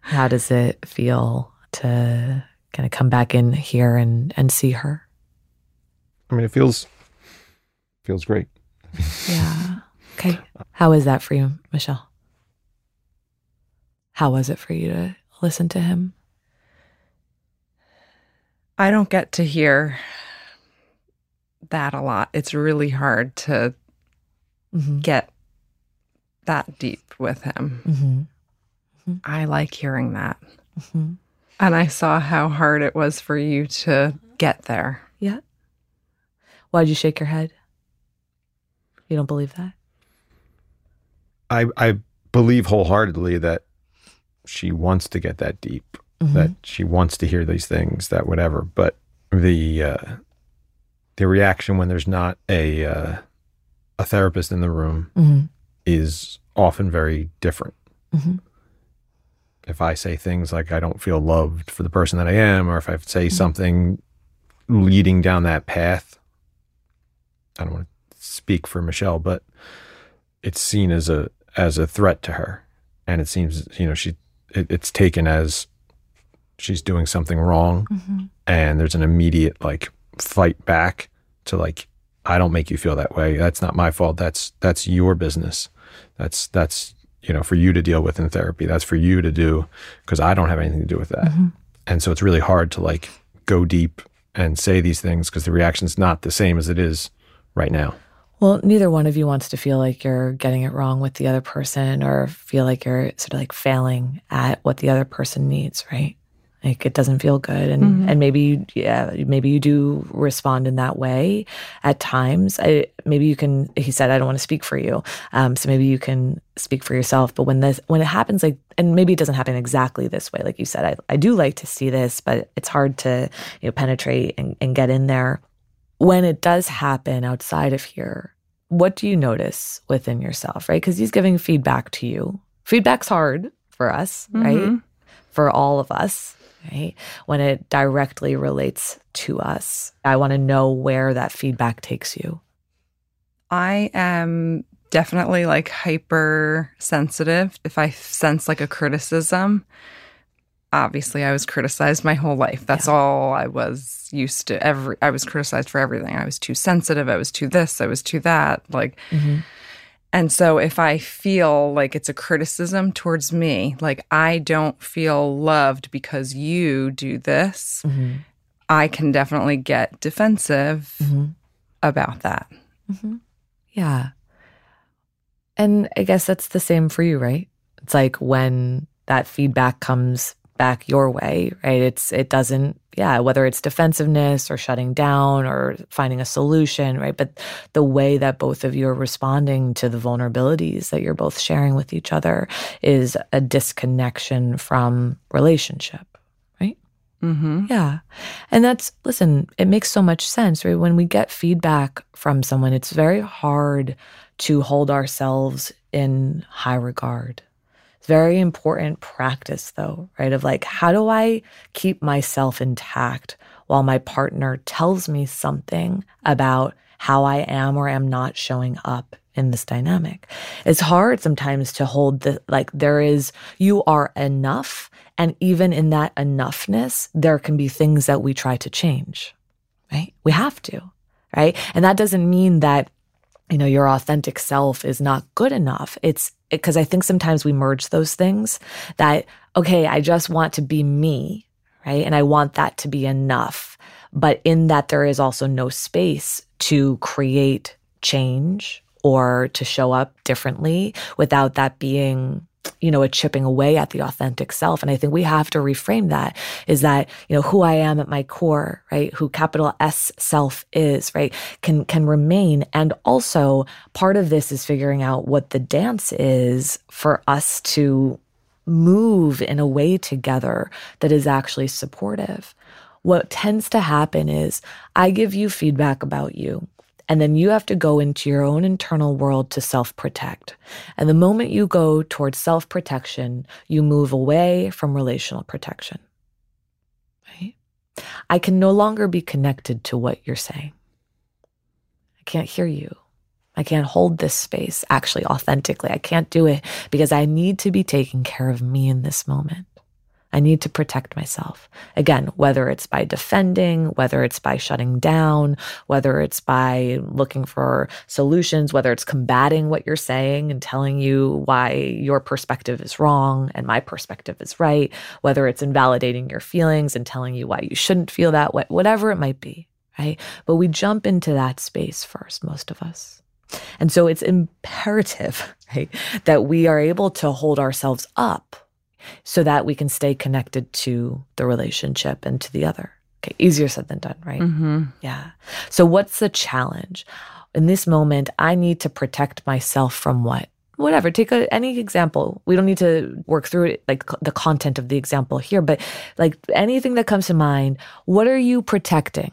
How does it feel to kind of come back in here and, and see her? I mean, it feels feels great. Yeah. Okay. How is that for you, Michelle? How was it for you to listen to him? I don't get to hear that a lot. It's really hard to Mm-hmm. get that deep with him. Mm-hmm. I like hearing that. Mm-hmm. And I saw how hard it was for you to get there. Yeah. Why'd you shake your head? You don't believe that? I I believe wholeheartedly that she wants to get that deep, Mhm. that she wants to hear these things, that whatever. But the uh, the reaction when there's not a uh, a therapist in the room Mhm. is often very different. Mhm. If I say things like I don't feel loved for the person that I am, or if I say something leading down that path, I don't want to speak for Michelle, but it's seen as a as a threat to her, and it seems you know she it, it's taken as she's doing something wrong, Mhm. and there's an immediate like fight back to like I don't make you feel that way. That's not my fault. That's that's your business. That's that's you know for you to deal with in therapy. That's for you to do because I don't have anything to do with that. Mm-hmm. And so it's really hard to like go deep and say these things because the reaction's not the same as it is right now. Well, neither one of you wants to feel like you're getting it wrong with the other person or feel like you're sort of like failing at what the other person needs, right? Like it doesn't feel good. And Mhm. and maybe you yeah, maybe you do respond in that way at times. I maybe you can he said I don't want to speak for you. Um so maybe you can speak for yourself. But when this when it happens like and maybe it doesn't happen exactly this way, like you said, I, I do like to see this, but it's hard to, you know, penetrate and, and get in there when it does happen outside of here, what do you notice within yourself, right? Because he's giving feedback to you. Feedback's hard for us, right? Mhm. For all of us, right? When it directly relates to us. I want to know where that feedback takes you. I am definitely like hyper sensitive. If I sense like a criticism, obviously I was criticized my whole life. That's all I was used to. Every I was criticized for everything. I was too sensitive. I was too this. I was too that. Like, mm-hmm. And so if I feel like it's a criticism towards me, like I don't feel loved because you do this, mm-hmm. I can definitely get defensive mm-hmm. about that. Mm-hmm. Yeah. And I guess that's the same for you, right? It's like when that feedback comes back your way, right? It's it doesn't yeah, whether it's defensiveness or shutting down or finding a solution, right? But the way that both of you are responding to the vulnerabilities that you're both sharing with each other is a disconnection from relationship, right? Mm-hmm. Yeah. And that's, listen, it makes so much sense, right? When we get feedback from someone, it's very hard to hold ourselves in high regard. Very important practice, though, right? Of like, how do I keep myself intact while my partner tells me something about how I am or am not showing up in this dynamic. It's hard sometimes to hold the like there is you are enough and even in that enoughness there can be things that we try to change. Right? We have to, right? And that doesn't mean that you know your authentic self is not good enough. It's because I think sometimes we merge those things that okay, I just want to be me, right? And I want that to be enough. But in that there is also no space to create change or to show up differently without that being you know a chipping away at the authentic self. And i think we have to reframe that is that you know who i am at my core right? Who capital s self is right? Can can remain. And also part of this is figuring out what the dance is for us to move in a way together that is actually supportive. What tends to happen is I give you feedback about you. And then you have to go into your own internal world to self protect. And the moment you go towards self protection, you move away from relational protection. Right? I can no longer be connected to what you're saying. I can't hear you. I can't hold this space actually authentically. I can't do it because I need to be taking care of me in this moment. I need to protect myself. Again, whether it's by defending, whether it's by shutting down, whether it's by looking for solutions, whether it's combating what you're saying and telling you why your perspective is wrong and my perspective is right, whether it's invalidating your feelings and telling you why you shouldn't feel that way, whatever it might be, right? But we jump into that space first, most of us. And so it's imperative, right, that we are able to hold ourselves up so that we can stay connected to the relationship and to the other. Okay, easier said than done, right? Mm-hmm. Yeah. So, what's the challenge? In this moment, I need to protect myself from what? Whatever. Take a, any example. We don't need to work through it, like the content of the example here, but like anything that comes to mind, what are you protecting?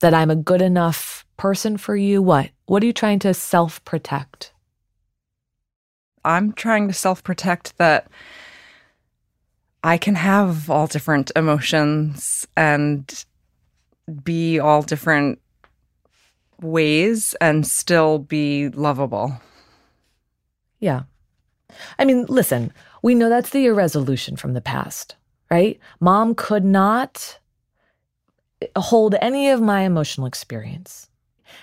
That I'm a good enough person for you? What? What are you trying to self protect? I'm trying to self protect that I can have all different emotions and be all different ways and still be lovable. Yeah. I mean, listen, we know that's the irresolution from the past, right? Mom could not hold any of my emotional experience.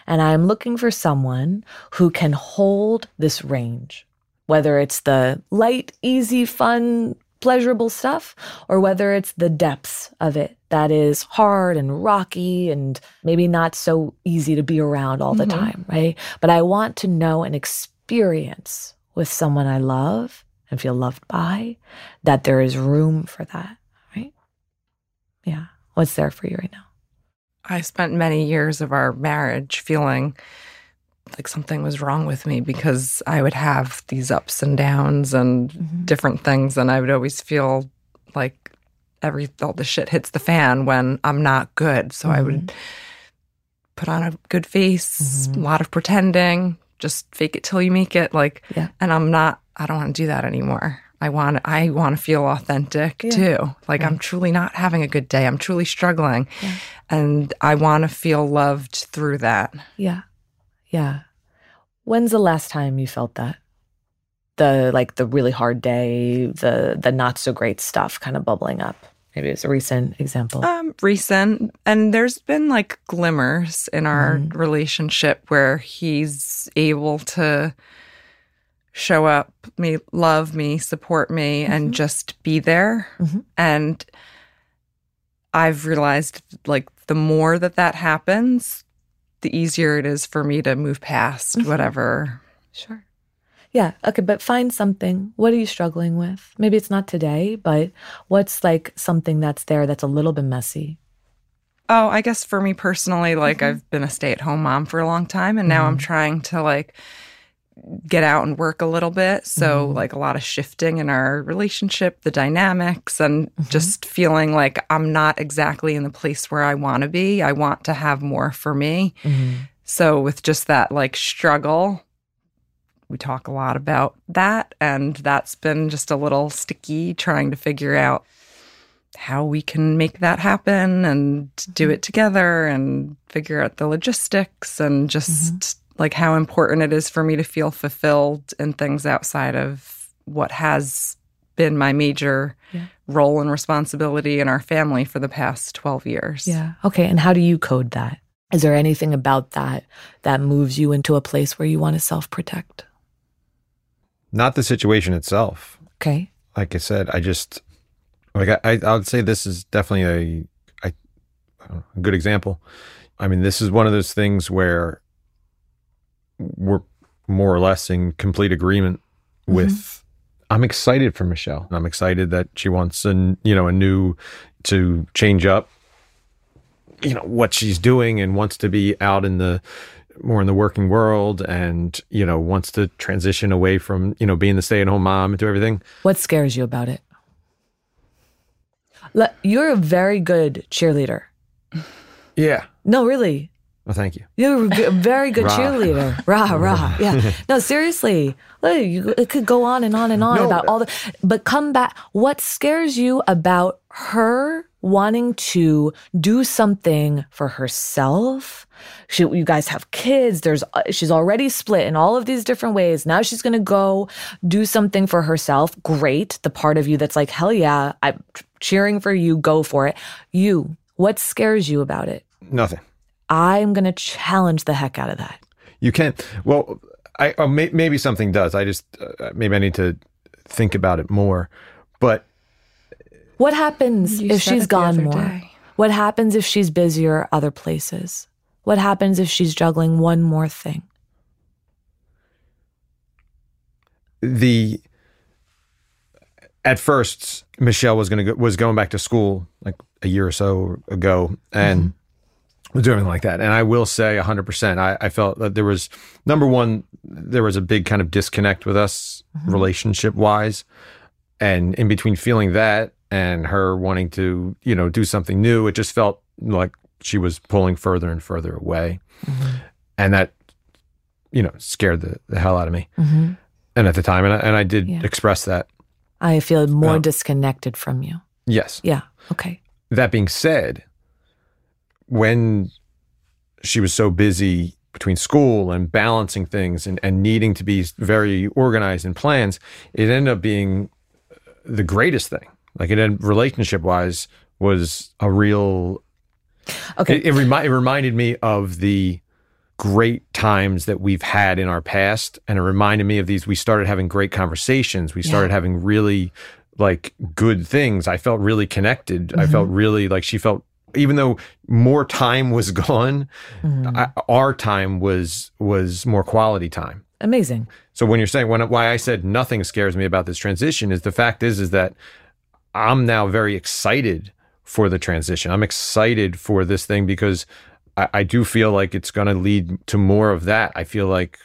And I'm looking for someone who can hold this range, whether it's the light, easy, fun pleasurable stuff or whether it's the depths of it that is hard and rocky and maybe not so easy to be around all the mm-hmm. time, right? But I want to know and experience with someone I love and feel loved by that there is room for that, right? Yeah. What's there for you right now? I spent many years of our marriage feeling like something was wrong with me because I would have these ups and downs and mm-hmm. different things, and I would always feel like every all the shit hits the fan when I'm not good. So mm-hmm. I would mm-hmm. put on a good face, mm-hmm. a lot of pretending, just fake it till you make it. Like, yeah. and I'm not. I don't want to do that anymore. I want I want to feel authentic yeah. too. Like right. I'm truly not having a good day. I'm truly struggling. Yeah. And I want to feel loved through that. Yeah. Yeah. When's the last time you felt that? The like the really hard day, the the not so great stuff kind of bubbling up. Maybe it's a recent example. Um, recent, and there's been like glimmers in our mm relationship where he's able to show up, me, love me, support me, mm-hmm. and just be there. Mm-hmm. And I've realized like the more that that happens, the easier it is for me to move past mm-hmm. whatever. Sure. Yeah. Okay. But find something. What are you struggling with? Maybe it's not today, but what's like something that's there that's a little bit messy? Oh, I guess for me personally, like mm-hmm. I've been a stay at home mom for a long time and now mm-hmm. I'm trying to like get out and work a little bit. So, mm-hmm. like a lot of shifting in our relationship, the dynamics, and mm-hmm. just feeling like I'm not exactly in the place where I want to be. I want to have more for me. Mm-hmm. So, with just that like struggle, we talk a lot about that. And that's been just a little sticky trying to figure out how we can make that happen and do it together and figure out the logistics and just like how important it is for me to feel fulfilled in things outside of what has been my major Yeah. role and responsibility in our family for the past 12 years. Yeah. Okay. And how do you code that? Is there anything about that that moves you into a place where you want to self protect? Not the situation itself. Okay. Like I said, I just like I, I I would say this is definitely a I, I a good example. I mean, this is one of those things where we're more or less in complete agreement mm-hmm. with. I'm excited for Michelle. I'm excited that she wants a you know a new to change up you know what she's doing and wants to be out in the more in the working world and you know wants to transition away from you know being the stay-at-home mom and do everything What scares you about it? Le- You're a very good cheerleader. yeah No, really. Well thank you You're a very good Rah. cheerleader. Rah, rah. Yeah. No, seriously. You, it could go on and on and on No, about all the, but come back. What scares you about her wanting to do something for herself? She, you guys have kids. There's, uh, she's already split in all of these different ways. Now she's going to go do something for herself. Great. The part of you that's like, hell yeah, I'm cheering for you. Go for it. You, what scares you about it? nothing I'm going to challenge the heck out of that. you can't well i uh, may, maybe something does i just uh, maybe i need to think about it more but What happens You if she's gone more? day. What happens if she's busier other places? What happens if she's juggling one more thing? the at first Michelle was going to go, was going back to school like a year or so ago and was doing like that. And I will say 100%, I, I felt that there was number one, there was a big kind of disconnect with us mm-hmm. relationship wise. And in between feeling that and her wanting to, you know, do something new, it just felt like she was pulling further and further away. Mm-hmm. And that, you know, scared the, the hell out of me. Mm-hmm. And at the time, and I, and I did Yeah. express that. I feel more Oh. disconnected from you. Yes. Yeah. Okay. That being said, when she was so busy between school and balancing things and, and needing to be very organized in plans, it ended up being the greatest thing. Like it ended relationship wise was a real Okay. it, it, remi- it reminded me of the great times that we've had in our past. And it reminded me of these. We started having great conversations. We started having really like good things. I felt really connected. I felt mm-hmm. really like she felt, even though more time was gone, mm-hmm. I, our time was was more quality time. Amazing. So when you're saying when why I said nothing scares me about this transition is the fact is is that I'm now very excited for the transition. I'm excited for this thing because I, I do feel like it's going to lead to more of that. I feel like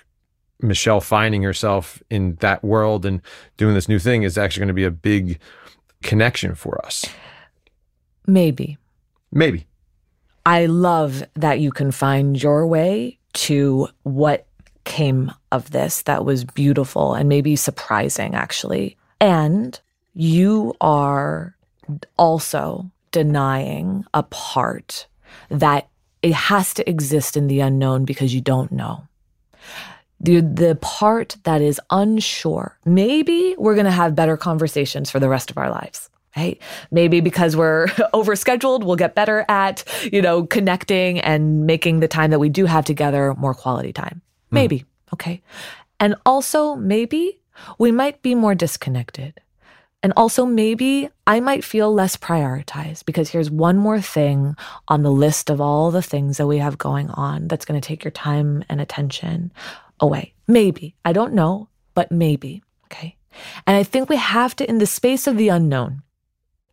Michelle finding herself in that world and doing this new thing is actually going to be a big connection for us. Maybe. Maybe. I love that you can find your way to what came of this that was beautiful and maybe surprising, actually. And you are also denying a part that it has to exist in the unknown because you don't know. The, the part that is unsure, maybe we're going to have better conversations for the rest of our lives. Right? Maybe because we're overscheduled, we'll get better at, you know, connecting and making the time that we do have together more quality time. Hmm. Maybe. Okay. And also, maybe we might be more disconnected. And also, maybe I might feel less prioritized because here's one more thing on the list of all the things that we have going on that's going to take your time and attention away. Maybe. I don't know, but maybe. Okay. And I think we have to, in the space of the unknown,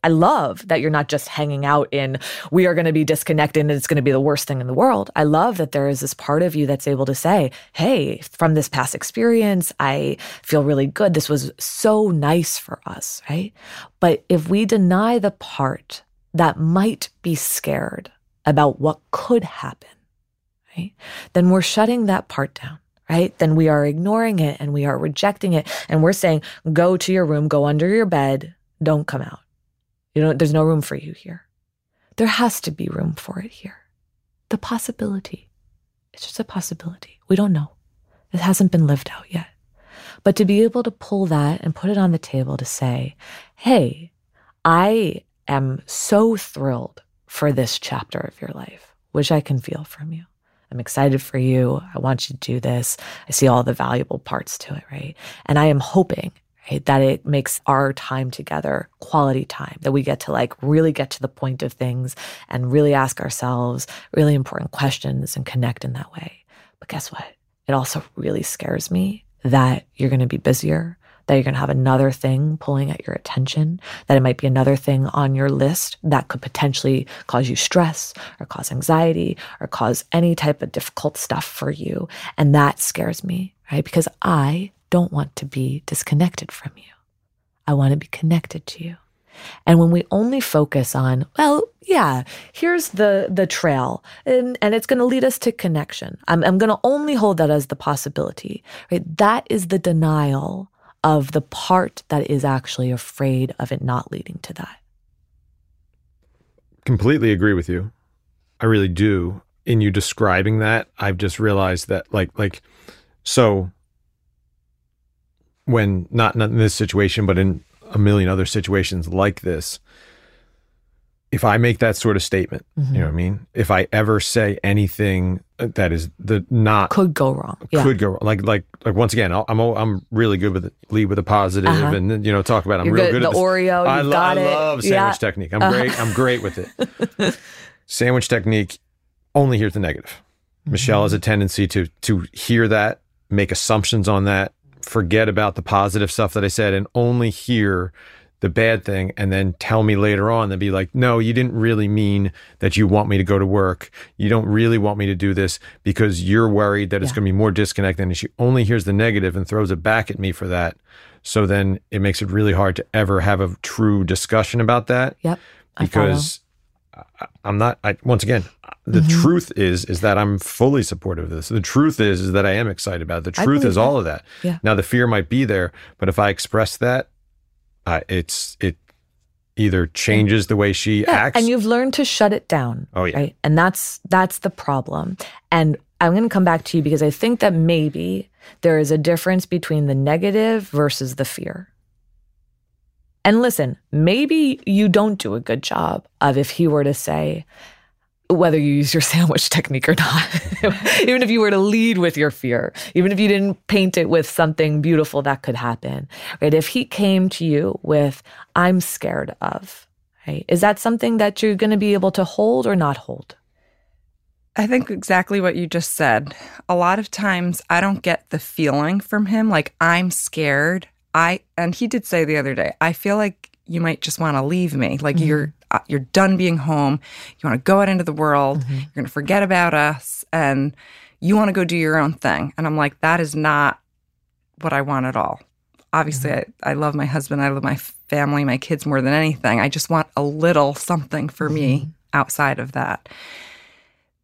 I love that you're not just hanging out in, we are going to be disconnected and it's going to be the worst thing in the world. I love that there is this part of you that's able to say, hey, from this past experience, I feel really good. This was so nice for us, right? But if we deny the part that might be scared about what could happen, right, then we're shutting that part down right? Then we are ignoring it and we are rejecting it. And we're saying, go to your room, go under your bed, don't come out. You know, there's no room for you here. There has to be room for it here. The possibility. It's just a possibility. We don't know. It hasn't been lived out yet. But to be able to pull that and put it on the table to say, hey, I am so thrilled for this chapter of your life, which I can feel from you. I'm excited for you. I want you to do this. I see all the valuable parts to it, right? And I am hoping right, that it makes our time together quality time, that we get to like really get to the point of things and really ask ourselves really important questions and connect in that way. But guess what? It also really scares me that you're going to be busier, that you're going to have another thing pulling at your attention, that it might be another thing on your list that could potentially cause you stress or cause anxiety or cause any type of difficult stuff for you. And that scares me, right? Because I don't want to be disconnected from you. I want to be connected to you. And when we only focus on, well, yeah, here's the the trail, and, and it's going to lead us to connection. I'm, I'm going to only hold that as the possibility, right? That is the denial of the part that is actually afraid of it not leading to that. Completely agree with you. I really do. In you describing that, I've just realized that, like, like, so when not, not in this situation, but in a million other situations like this, if I make that sort of statement, mm-hmm. you know what I mean? If I ever say anything that is the not could go wrong, yeah. could go wrong. Like like like once again, i am I'm really good with it, lead with a positive uh-huh. and you know talk about. It. I'm You're real good, good the at this. Oreo. I, lo- I love sandwich yeah. technique. I'm uh-huh. great. I'm great with it. sandwich technique. Only hears the negative. Mm-hmm. Michelle has a tendency to to hear that, make assumptions on that, forget about the positive stuff that I said, and only hear the bad thing and then tell me later on and be like, no, you didn't really mean that you want me to go to work. You don't really want me to do this because you're worried that it's going to be more disconnected. And she only hears the negative and throws it back at me for that. So then it makes it really hard to ever have a true discussion about that. Yep. Because I am not, I, once again, the mm-hmm. truth is, is that I'm fully supportive of this. The truth is, is that I am excited about it. The truth is that. all of that. Yeah. Now the fear might be there, but if I express that, uh, it's it either changes the way she yeah, acts and you've learned to shut it down oh yeah right and that's that's the problem and i'm going to come back to you because i think that maybe there is a difference between the negative versus the fear and listen maybe you don't do a good job of if he were to say whether you use your sandwich technique or not. even if you were to lead with your fear, even if you didn't paint it with something beautiful that could happen, right? If he came to you with, I'm scared of, right? Is that something that you're going to be able to hold or not hold? I think exactly what you just said. A lot of times I don't get the feeling from him like I'm scared. I and he did say the other day, I feel like you might just want to leave me. Like mm-hmm. you're uh, you're done being home. You want to go out into the world. Mm-hmm. You're going to forget about us and you want to go do your own thing. And I'm like, that is not what I want at all. Obviously, mm-hmm. I, I love my husband. I love my family, my kids more than anything. I just want a little something for me mm-hmm. outside of that.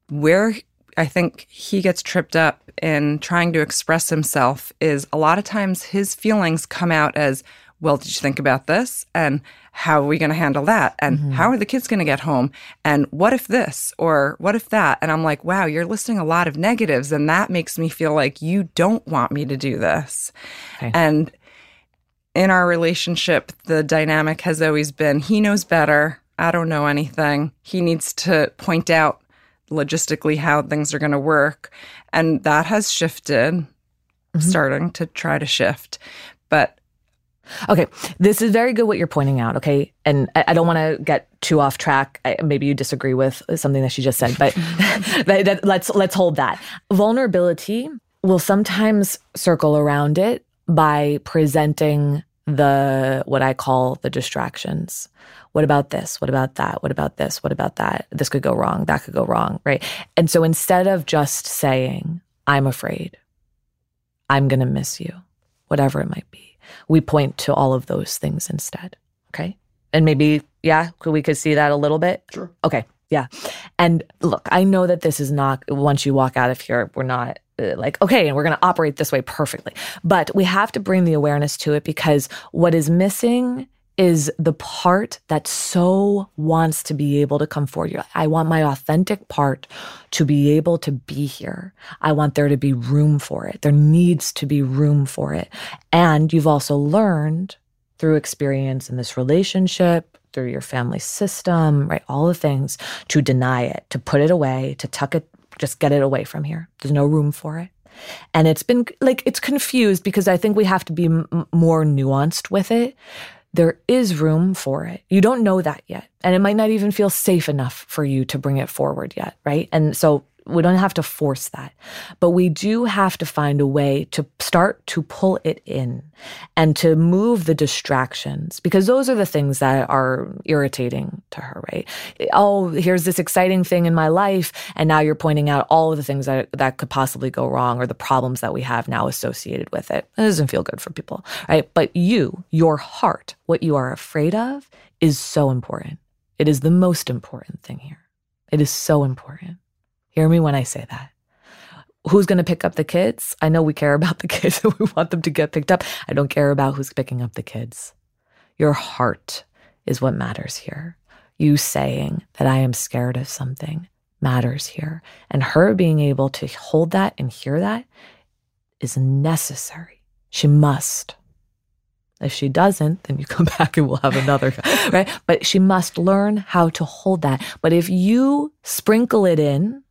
Where I think he gets tripped up in trying to express himself is a lot of times his feelings come out as, well, did you think about this? And how are we going to handle that? And mm-hmm. how are the kids going to get home? And what if this or what if that? And I'm like, wow, you're listing a lot of negatives. And that makes me feel like you don't want me to do this. Okay. And in our relationship, the dynamic has always been he knows better. I don't know anything. He needs to point out logistically how things are going to work. And that has shifted, mm-hmm. starting to try to shift. But Okay, this is very good what you're pointing out. Okay, and I, I don't want to get too off track. I, maybe you disagree with something that she just said, but that, that, let's let's hold that. Vulnerability will sometimes circle around it by presenting the what I call the distractions. What about this? What about that? What about this? What about that? This could go wrong. That could go wrong. Right. And so instead of just saying, I'm afraid, I'm going to miss you, whatever it might be, we point to all of those things instead. Okay. And maybe, yeah, we could see that a little bit. Sure. Okay. Yeah. And look, I know that this is not, once you walk out of here, we're not uh, like, okay, and we're going to operate this way perfectly. But we have to bring the awareness to it because what is missing is the part that so wants to be able to come forward. I want my authentic part to be able to be here. I want there to be room for it. There needs to be room for it. And you've also learned through experience in this relationship, through your family system, right? All the things to deny it, to put it away, to tuck it, just get it away from here. There's no room for it. And it's been like, it's confused because I think we have to be m- more nuanced with it there is room for it. You don't know that yet. And it might not even feel safe enough for you to bring it forward yet, right? And so we don't have to force that, but we do have to find a way to start to pull it in and to move the distractions because those are the things that are irritating to her, right? Oh, here's this exciting thing in my life. And now you're pointing out all of the things that, that could possibly go wrong or the problems that we have now associated with it. It doesn't feel good for people, right? But you, your heart, what you are afraid of is so important. It is the most important thing here. It is so important. Hear me when I say that. Who's going to pick up the kids? I know we care about the kids and we want them to get picked up. I don't care about who's picking up the kids. Your heart is what matters here. You saying that I am scared of something matters here. And her being able to hold that and hear that is necessary. She must. If she doesn't, then you come back and we'll have another, right? But she must learn how to hold that. But if you sprinkle it in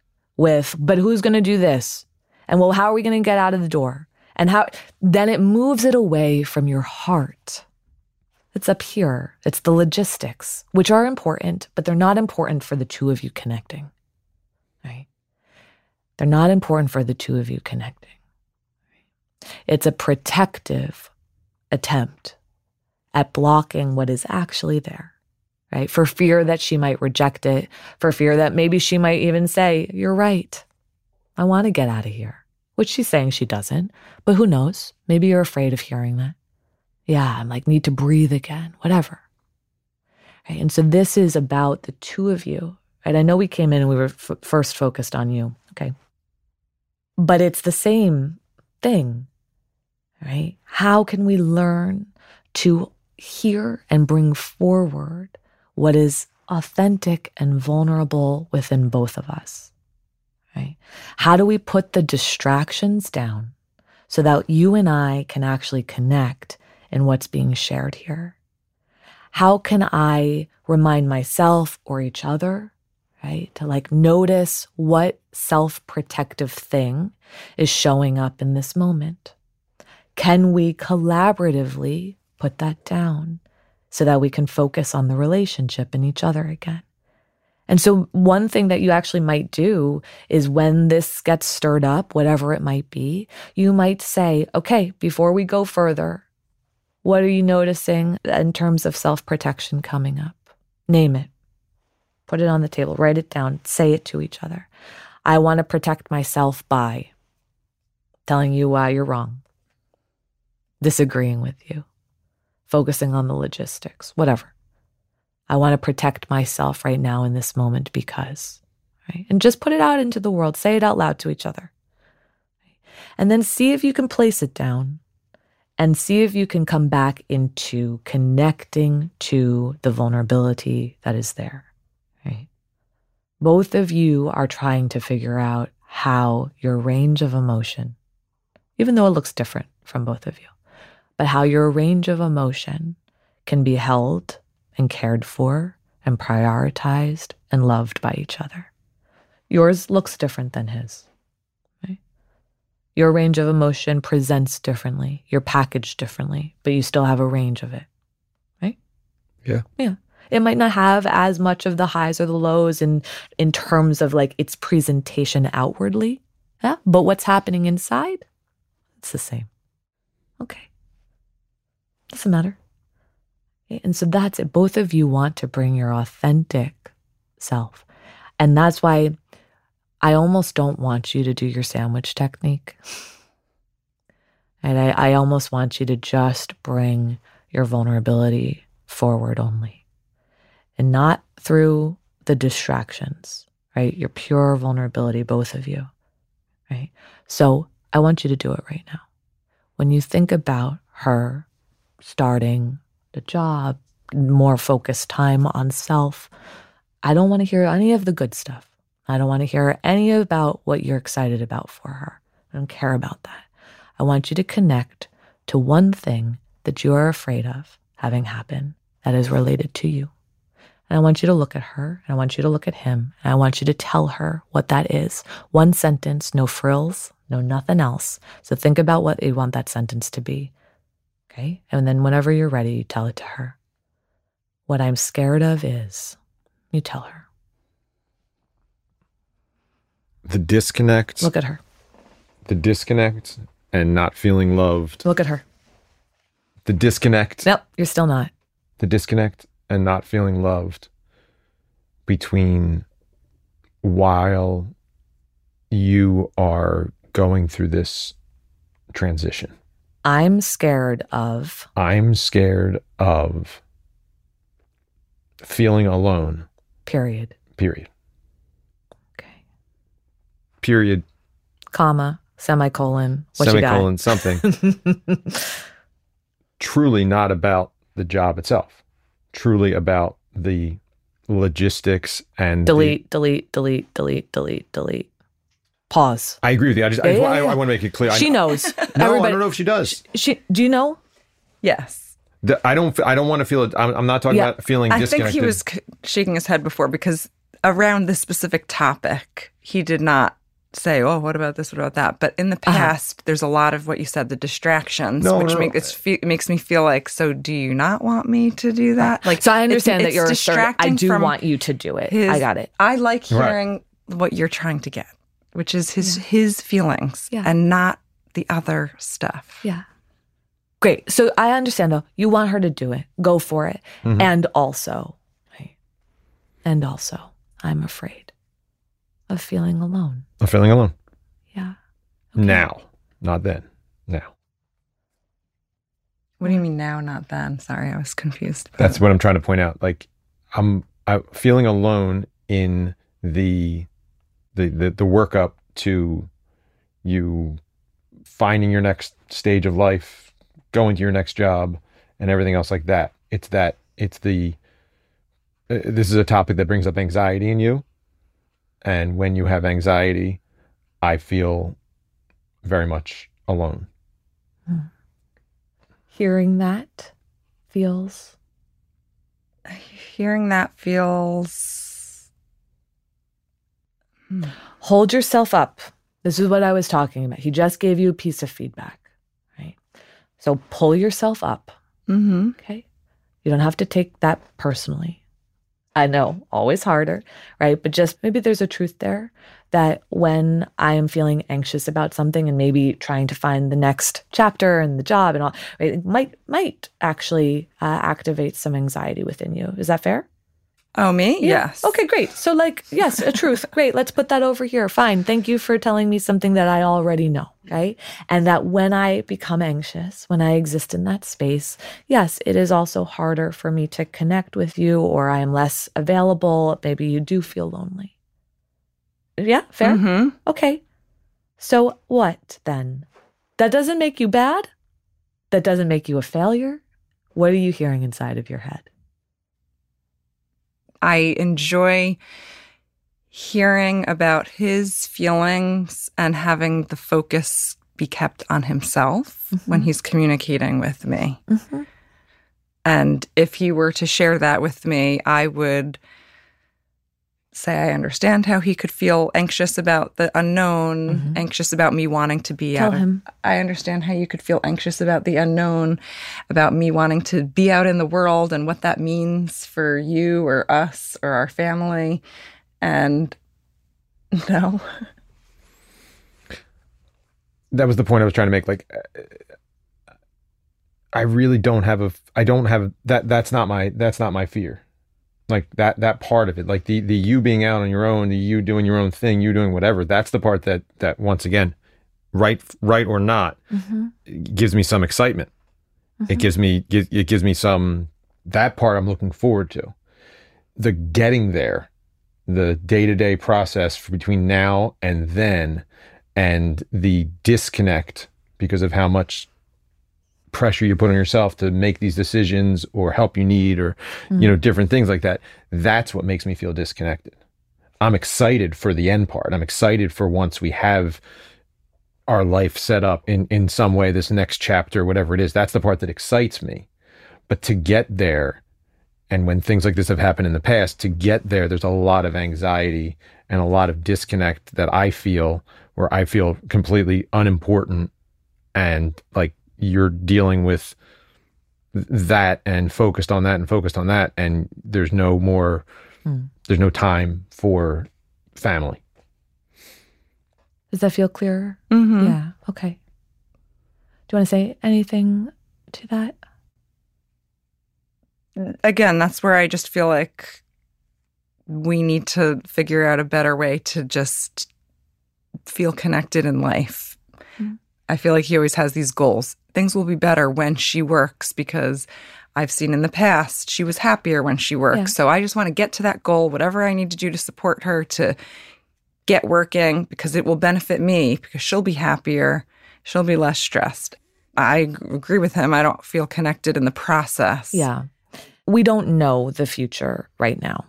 with, but who's going to do this? And well, how are we going to get out of the door? And how, then it moves it away from your heart. It's up here. It's the logistics, which are important, but they're not important for the two of you connecting, right? They're not important for the two of you connecting. It's a protective attempt at blocking what is actually there right? For fear that she might reject it, for fear that maybe she might even say, You're right. I want to get out of here, which she's saying she doesn't. But who knows? Maybe you're afraid of hearing that. Yeah, I'm like, need to breathe again, whatever. Right? And so this is about the two of you, right? I know we came in and we were f- first focused on you, okay? But it's the same thing, right? How can we learn to hear and bring forward what is authentic and vulnerable within both of us. Right? How do we put the distractions down so that you and I can actually connect in what's being shared here? How can I remind myself or each other, right, to like notice what self protective thing is showing up in this moment? Can we collaboratively put that down so that we can focus on the relationship and each other again. And so, one thing that you actually might do is when this gets stirred up, whatever it might be, you might say, okay, before we go further, what are you noticing in terms of self protection coming up? Name it. Put it on the table, write it down, say it to each other. I want to protect myself by telling you why you're wrong, disagreeing with you, focusing on the logistics, whatever. I want to protect myself right now in this moment because, right? And just put it out into the world, say it out loud to each other. And then see if you can place it down and see if you can come back into connecting to the vulnerability that is there, right? Both of you are trying to figure out how your range of emotion, even though it looks different from both of you, but how your range of emotion can be held and cared for and prioritized and loved by each other. Yours looks different than his. Right? Your range of emotion presents differently. You're packaged differently, but you still have a range of it. Right? Yeah. Yeah. It might not have as much of the highs or the lows in in terms of like its presentation outwardly. Yeah. But what's happening inside, it's the same. Okay. Doesn't matter. And so that's it. Both of you want to bring your authentic self. And that's why I almost don't want you to do your sandwich technique. And I, I almost want you to just bring your vulnerability forward only and not through the distractions, right? Your pure vulnerability, both of you, right? So I want you to do it right now. When you think about her starting the job, more focused time on self, I don't want to hear any of the good stuff. I don't want to hear any about what you're excited about for her. I don't care about that. I want you to connect to one thing that you are afraid of having happen that is related to you. And I want you to look at her, and I want you to look at him, and I want you to tell her what that is. One sentence, no frills, no nothing else. So think about what you want that sentence to be. Okay? And then whenever you're ready, you tell it to her. What I'm scared of is, you tell her. The disconnect. Look at her. The disconnect and not feeling loved. Look at her. The disconnect. Nope, you're still not. The disconnect and not feeling loved between while you are going through this transition. I'm scared of. I'm scared of feeling alone. Period. Period. Okay. Period. Comma, semicolon, what semicolon, something. Truly not about the job itself. Truly about the logistics and delete, the, delete, delete, delete, delete, delete. Pause. I agree with you. I just, Yeah, I, yeah, I, yeah. I want to make it clear. She I, knows. No, I don't know if she does. She, do you know? Yes. The- I don't. I don't want to feel it. I'm, I'm not talking Yeah. about feeling I think he was shaking his head before because around this specific topic, he did not say, "Oh, what about this? What about that?" But in the Uh-huh. past, there's a lot of what you said, the distractions, No, which no, make no. it's fe- makes me feel like, so do you not want me to do that? Like, So I it's- understand that it's you're assertive. I do from want you to do it. his- I got it. I like Right. hearing what you're trying to get, which is his his feelings Yeah. and not the other stuff. Yeah. Great. So I understand though. You want her to do it. Go for it. Mm-hmm. And also, right? And also, I'm afraid of feeling alone. I'm feeling alone Yeah. now, not then. Now. What do you mean now, not then? Sorry, I was confused. That's what I'm trying to point out. Like I'm, I'm feeling alone in the, the the the workup to you finding your next stage of life, going to your next job, and everything else like that. It's that. It's the. uh, This is a topic that brings up anxiety in you, and when you have anxiety, I feel very much alone. Hearing that feels Hearing that feels. Hold yourself up. This is what I was talking about. He just gave you a piece of feedback, right? So pull yourself up. Mm-hmm. Okay. You don't have to take that personally. I know, always harder, right? But just maybe there's a truth there that when I am feeling anxious about something and maybe trying to find the next chapter and the job and all, right, it might might actually uh, activate some anxiety within you. Is that fair? Oh, me? Yeah. Yes. Okay, great. So, like, yes, a truth. great. Let's put that over here. Fine. Thank you for telling me something that I already know. Right. And that when I become anxious, when I exist in that space, yes, it is also harder for me to connect with you or I am less available. Maybe you do feel lonely. Yeah. Fair. hmm Okay. So, what then? That doesn't make you bad? That doesn't make you a failure? What are you hearing inside of your head? I enjoy hearing about his feelings and having the focus be kept on himself when he's communicating with me. Mhm. And if he were to share that with me, I would say I understand how he could feel anxious about the unknown, Mhm. anxious about me wanting to be Tell out of him. I understand how you could feel anxious about the unknown, about me wanting to be out in the world and what that means for you or us or our family. And no, that was the point I was trying to make. Like, uh, I really don't have a I don't have that that's not my that's not my fear. Like that that part of it, like the the you being out on your own, the you doing your own thing, you doing whatever. That's the part that that once again, right right or not, mm-hmm. gives me some excitement. It mm-hmm. gives me it gives me some that part I'm looking forward to. The getting there, the day to day process between now and then, and the disconnect because of how much pressure you put on yourself to make these decisions or help you need or you know mm. different things like that that's what makes me feel disconnected. I'm excited for the end part. I'm excited for once we have our life set up in in some way this next chapter whatever it is. That's the part that excites me. But to get there and when things like this have happened in the past to get there there's a lot of anxiety and a lot of disconnect that i feel where i feel completely unimportant and like you're dealing with that and focused on that and focused on that and there's no more there's no time for family Does that feel clearer? Mm-hmm. Yeah. Okay. Do you want to say anything to that? again, that's where I just feel like we need to figure out a better way to just feel connected in life. Mhm. I feel like he always has these goals. Things will be better when she works because I've seen in the past she was happier when she worked. Yeah. So I just want to get to that goal, whatever I need to do to support her to get working because it will benefit me because she'll be happier, she'll be less stressed. I agree with him. I don't feel connected in the process. Yeah. We don't know the future right now.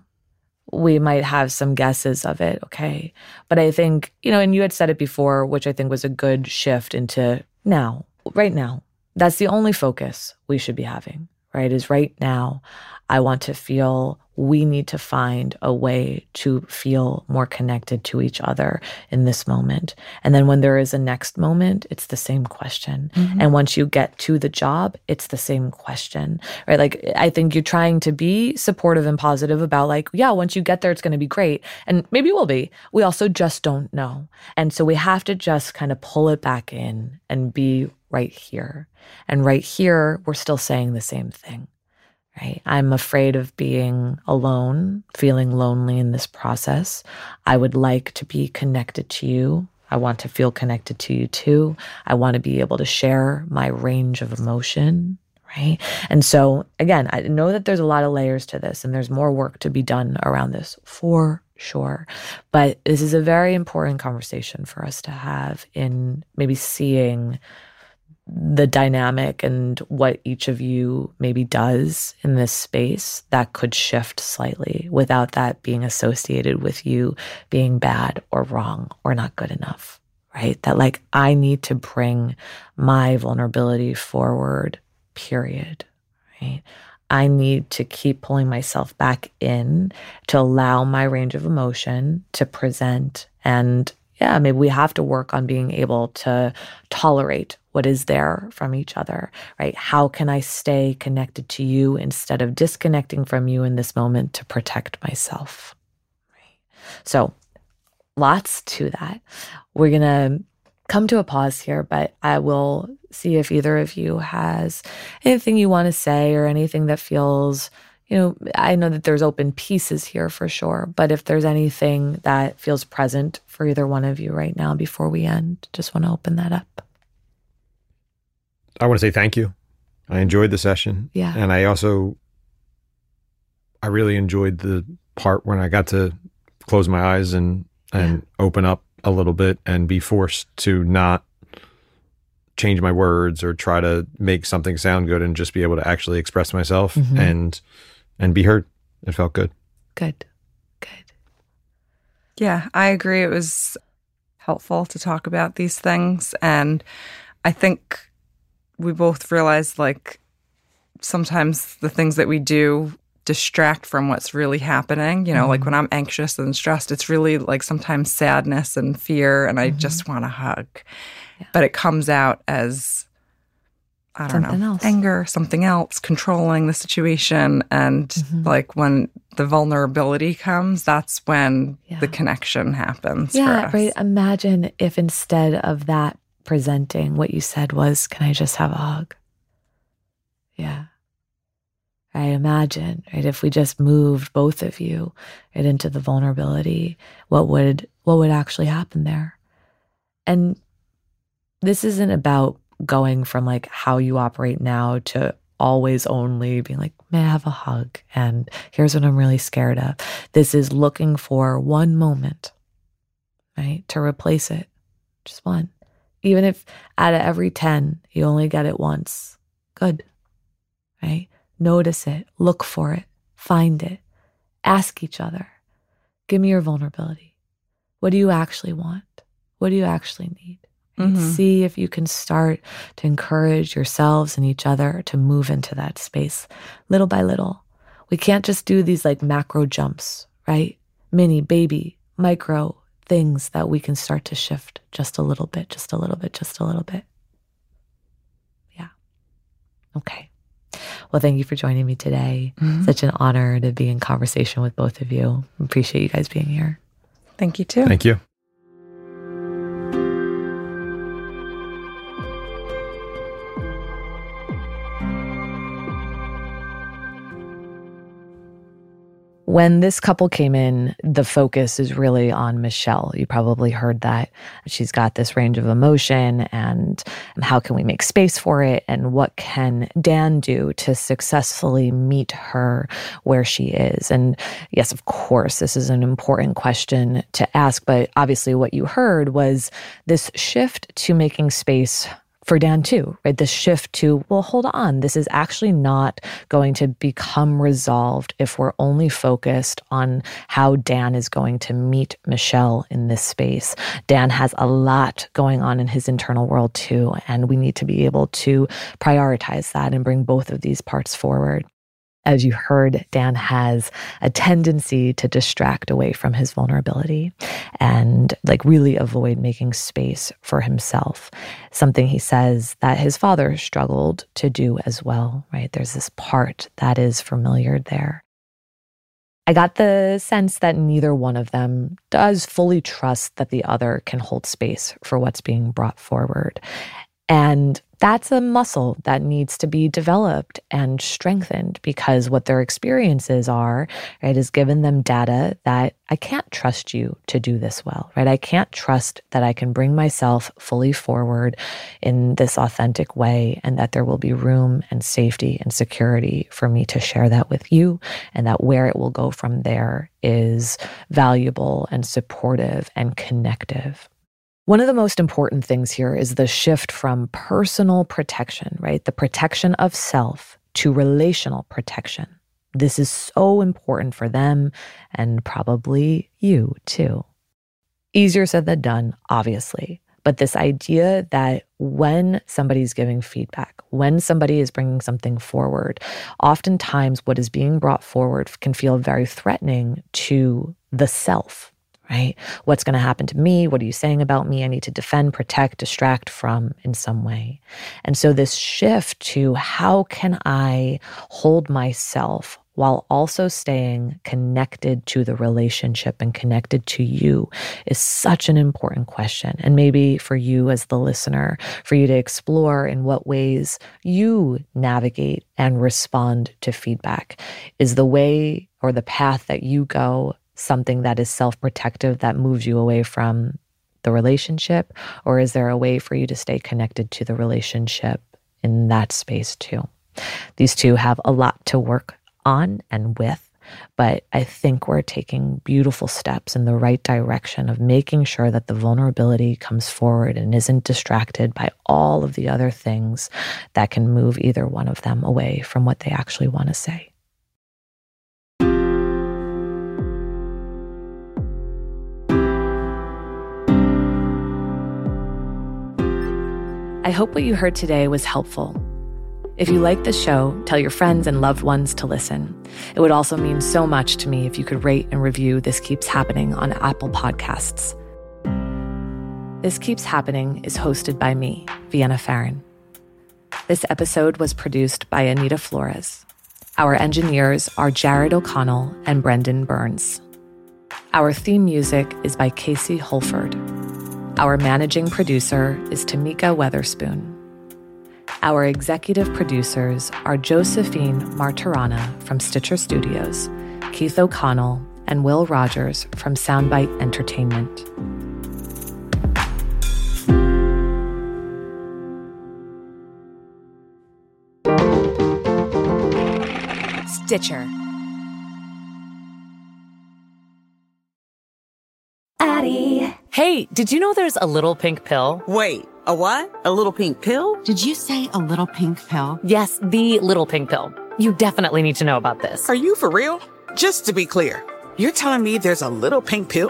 We might have some guesses of it, okay? But I think, you know, and you had said it before, which I think was a good shift into now, right now. That's the only focus we should be having, right? Is right now, I want to feel we need to find a way to feel more connected to each other in this moment. And then when there is a next moment, it's the same question. Mm-hmm. And once you get to the job, it's the same question, right? Like, I think you're trying to be supportive and positive about, like, yeah, once you get there, it's going to be great. And maybe it will be. We also just don't know. And so we have to just kind of pull it back in and be right here. And right here, we're still saying the same thing right? I'm afraid of being alone, feeling lonely in this process. I would like to be connected to you. I want to feel connected to you too. I want to be able to share my range of emotion, right? And so, again, I know that there's a lot of layers to this and there's more work to be done around this for sure. But this is a very important conversation for us to have in maybe seeing the dynamic and what each of you maybe does in this space that could shift slightly without that being associated with you being bad or wrong or not good enough, right? That like I need to bring my vulnerability forward, period, right? I need to keep pulling myself back in to allow my range of emotion to present. And yeah, maybe we have to work on being able to tolerate what is there from each other, right? How can I stay connected to you instead of disconnecting from you in this moment to protect myself? Right? So, lots to that. We're going to come to a pause here, but I will see if either of you has anything you want to say or anything that feels, you know, I know that there's open pieces here for sure, but if there's anything that feels present for either one of you right now before we end, just want to open that up. I want to say thank you. I enjoyed the session. Yeah. And I also, I really enjoyed the part when I got to close my eyes and, and open up a little bit and be forced to not change my words or try to make something sound good and just be able to actually express myself Mhm. and, and be heard. It felt good. good. Good. Yeah, I agree. It was helpful to talk about these things. And I think we both realized like sometimes the things that we do distract from what's really happening. You know, like mm-hmm. when I'm anxious and stressed, it's really like sometimes sadness and fear, and I mm-hmm. just want to hug. But it comes out as, I don't Something know, else. anger, something else, controlling the situation. And mm-hmm. like when the vulnerability comes, that's when the connection happens. Yeah, right. Imagine if instead of that presenting, what you said was, Can I just have a hug? Yeah. I imagine, right? If we just moved both of you right into the vulnerability, what would what would actually happen there? And this isn't about going from like how you operate now to always only being like, may I have a hug? And here's what I'm really scared of. This is looking for one moment, right? To replace it. Just one. Even if out of every 10, you only get it once. Good. Right? Notice it, look for it, find it, ask each other. Give me your vulnerability. What do you actually want? What do you actually need? Mm-hmm. See if you can start to encourage yourselves and each other to move into that space little by little. We can't just do these like macro jumps, right? Mini, baby, micro things that we can start to shift just a little bit, just a little bit, just a little bit. Yeah. Okay. Well, thank you for joining me today. Mm-hmm. Such an honor to be in conversation with both of you. Appreciate you guys being here. Thank you too. Thank you. When this couple came in, the focus is really on Michelle. You probably heard that. She's got this range of emotion, and how can we make space for it? And what can Dan do to successfully meet her where she is? And yes, of course, this is an important question to ask. But obviously, what you heard was this shift to making space for Dan too, right? This shift to, well, hold on, this is actually not going to become resolved if we're only focused on how Dan is going to meet Michelle in this space. Dan has a lot going on in his internal world too, and we need to be able to prioritize that and bring both of these parts forward as you heard, Dan has a tendency to distract away from his vulnerability and like really avoid making space for himself. Something he says that his father struggled to do as well, right? There's this part that is familiar there. I got the sense that neither one of them does fully trust that the other can hold space for what's being brought forward. And that's a muscle that needs to be developed and strengthened because what their experiences are, right, is given them data that I can't trust you to do this well, right? I can't trust that I can bring myself fully forward in this authentic way and that there will be room and safety and security for me to share that with you and that where it will go from there is valuable and supportive and connective. One of the most important things here is the shift from personal protection, right? The protection of self to relational protection. This is so important for them and probably you too. Easier said than done, obviously. But this idea that when somebody's giving feedback, when somebody is bringing something forward, oftentimes what is being brought forward can feel very threatening to the self, right? What's going to happen to me? What are you saying about me? I need to defend, protect, distract from in some way. And so, this shift to how can I hold myself while also staying connected to the relationship and connected to you is such an important question. And maybe for you as the listener, for you to explore in what ways you navigate and respond to feedback. Is the way or the path that you go something that is self protective that moves you away from the relationship? Or is there a way for you to stay connected to the relationship in that space too? These two have a lot to work on and with, but I think we're taking beautiful steps in the right direction of making sure that the vulnerability comes forward and isn't distracted by all of the other things that can move either one of them away from what they actually want to say. I hope what you heard today was helpful. If you like the show, tell your friends and loved ones to listen. It would also mean so much to me if you could rate and review This Keeps Happening on Apple Podcasts. This Keeps Happening is hosted by me, Vienna Pharaon. This episode was produced by Anita Flores. Our engineers are Jared O'Connell and Brendan Burns. Our theme music is by Casey Holford. Our managing producer is Tamika Weatherspoon. Our executive producers are Josephine Martirana from Stitcher Studios, Keith O'Connell, and Will Rogers from Soundbite Entertainment. Stitcher. Addyi. Hey, did you know there's a little pink pill? Wait, a what? A little pink pill? Did you say a little pink pill? Yes, the little pink pill. You definitely need to know about this. Are you for real? Just to be clear, you're telling me there's a little pink pill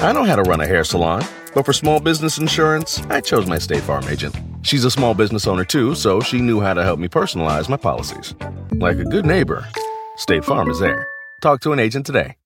I know how to run a hair salon, but for small business insurance, I chose my State Farm agent. She's a small business owner too, so she knew how to help me personalize my policies. Like a good neighbor, State Farm is there. Talk to an agent today.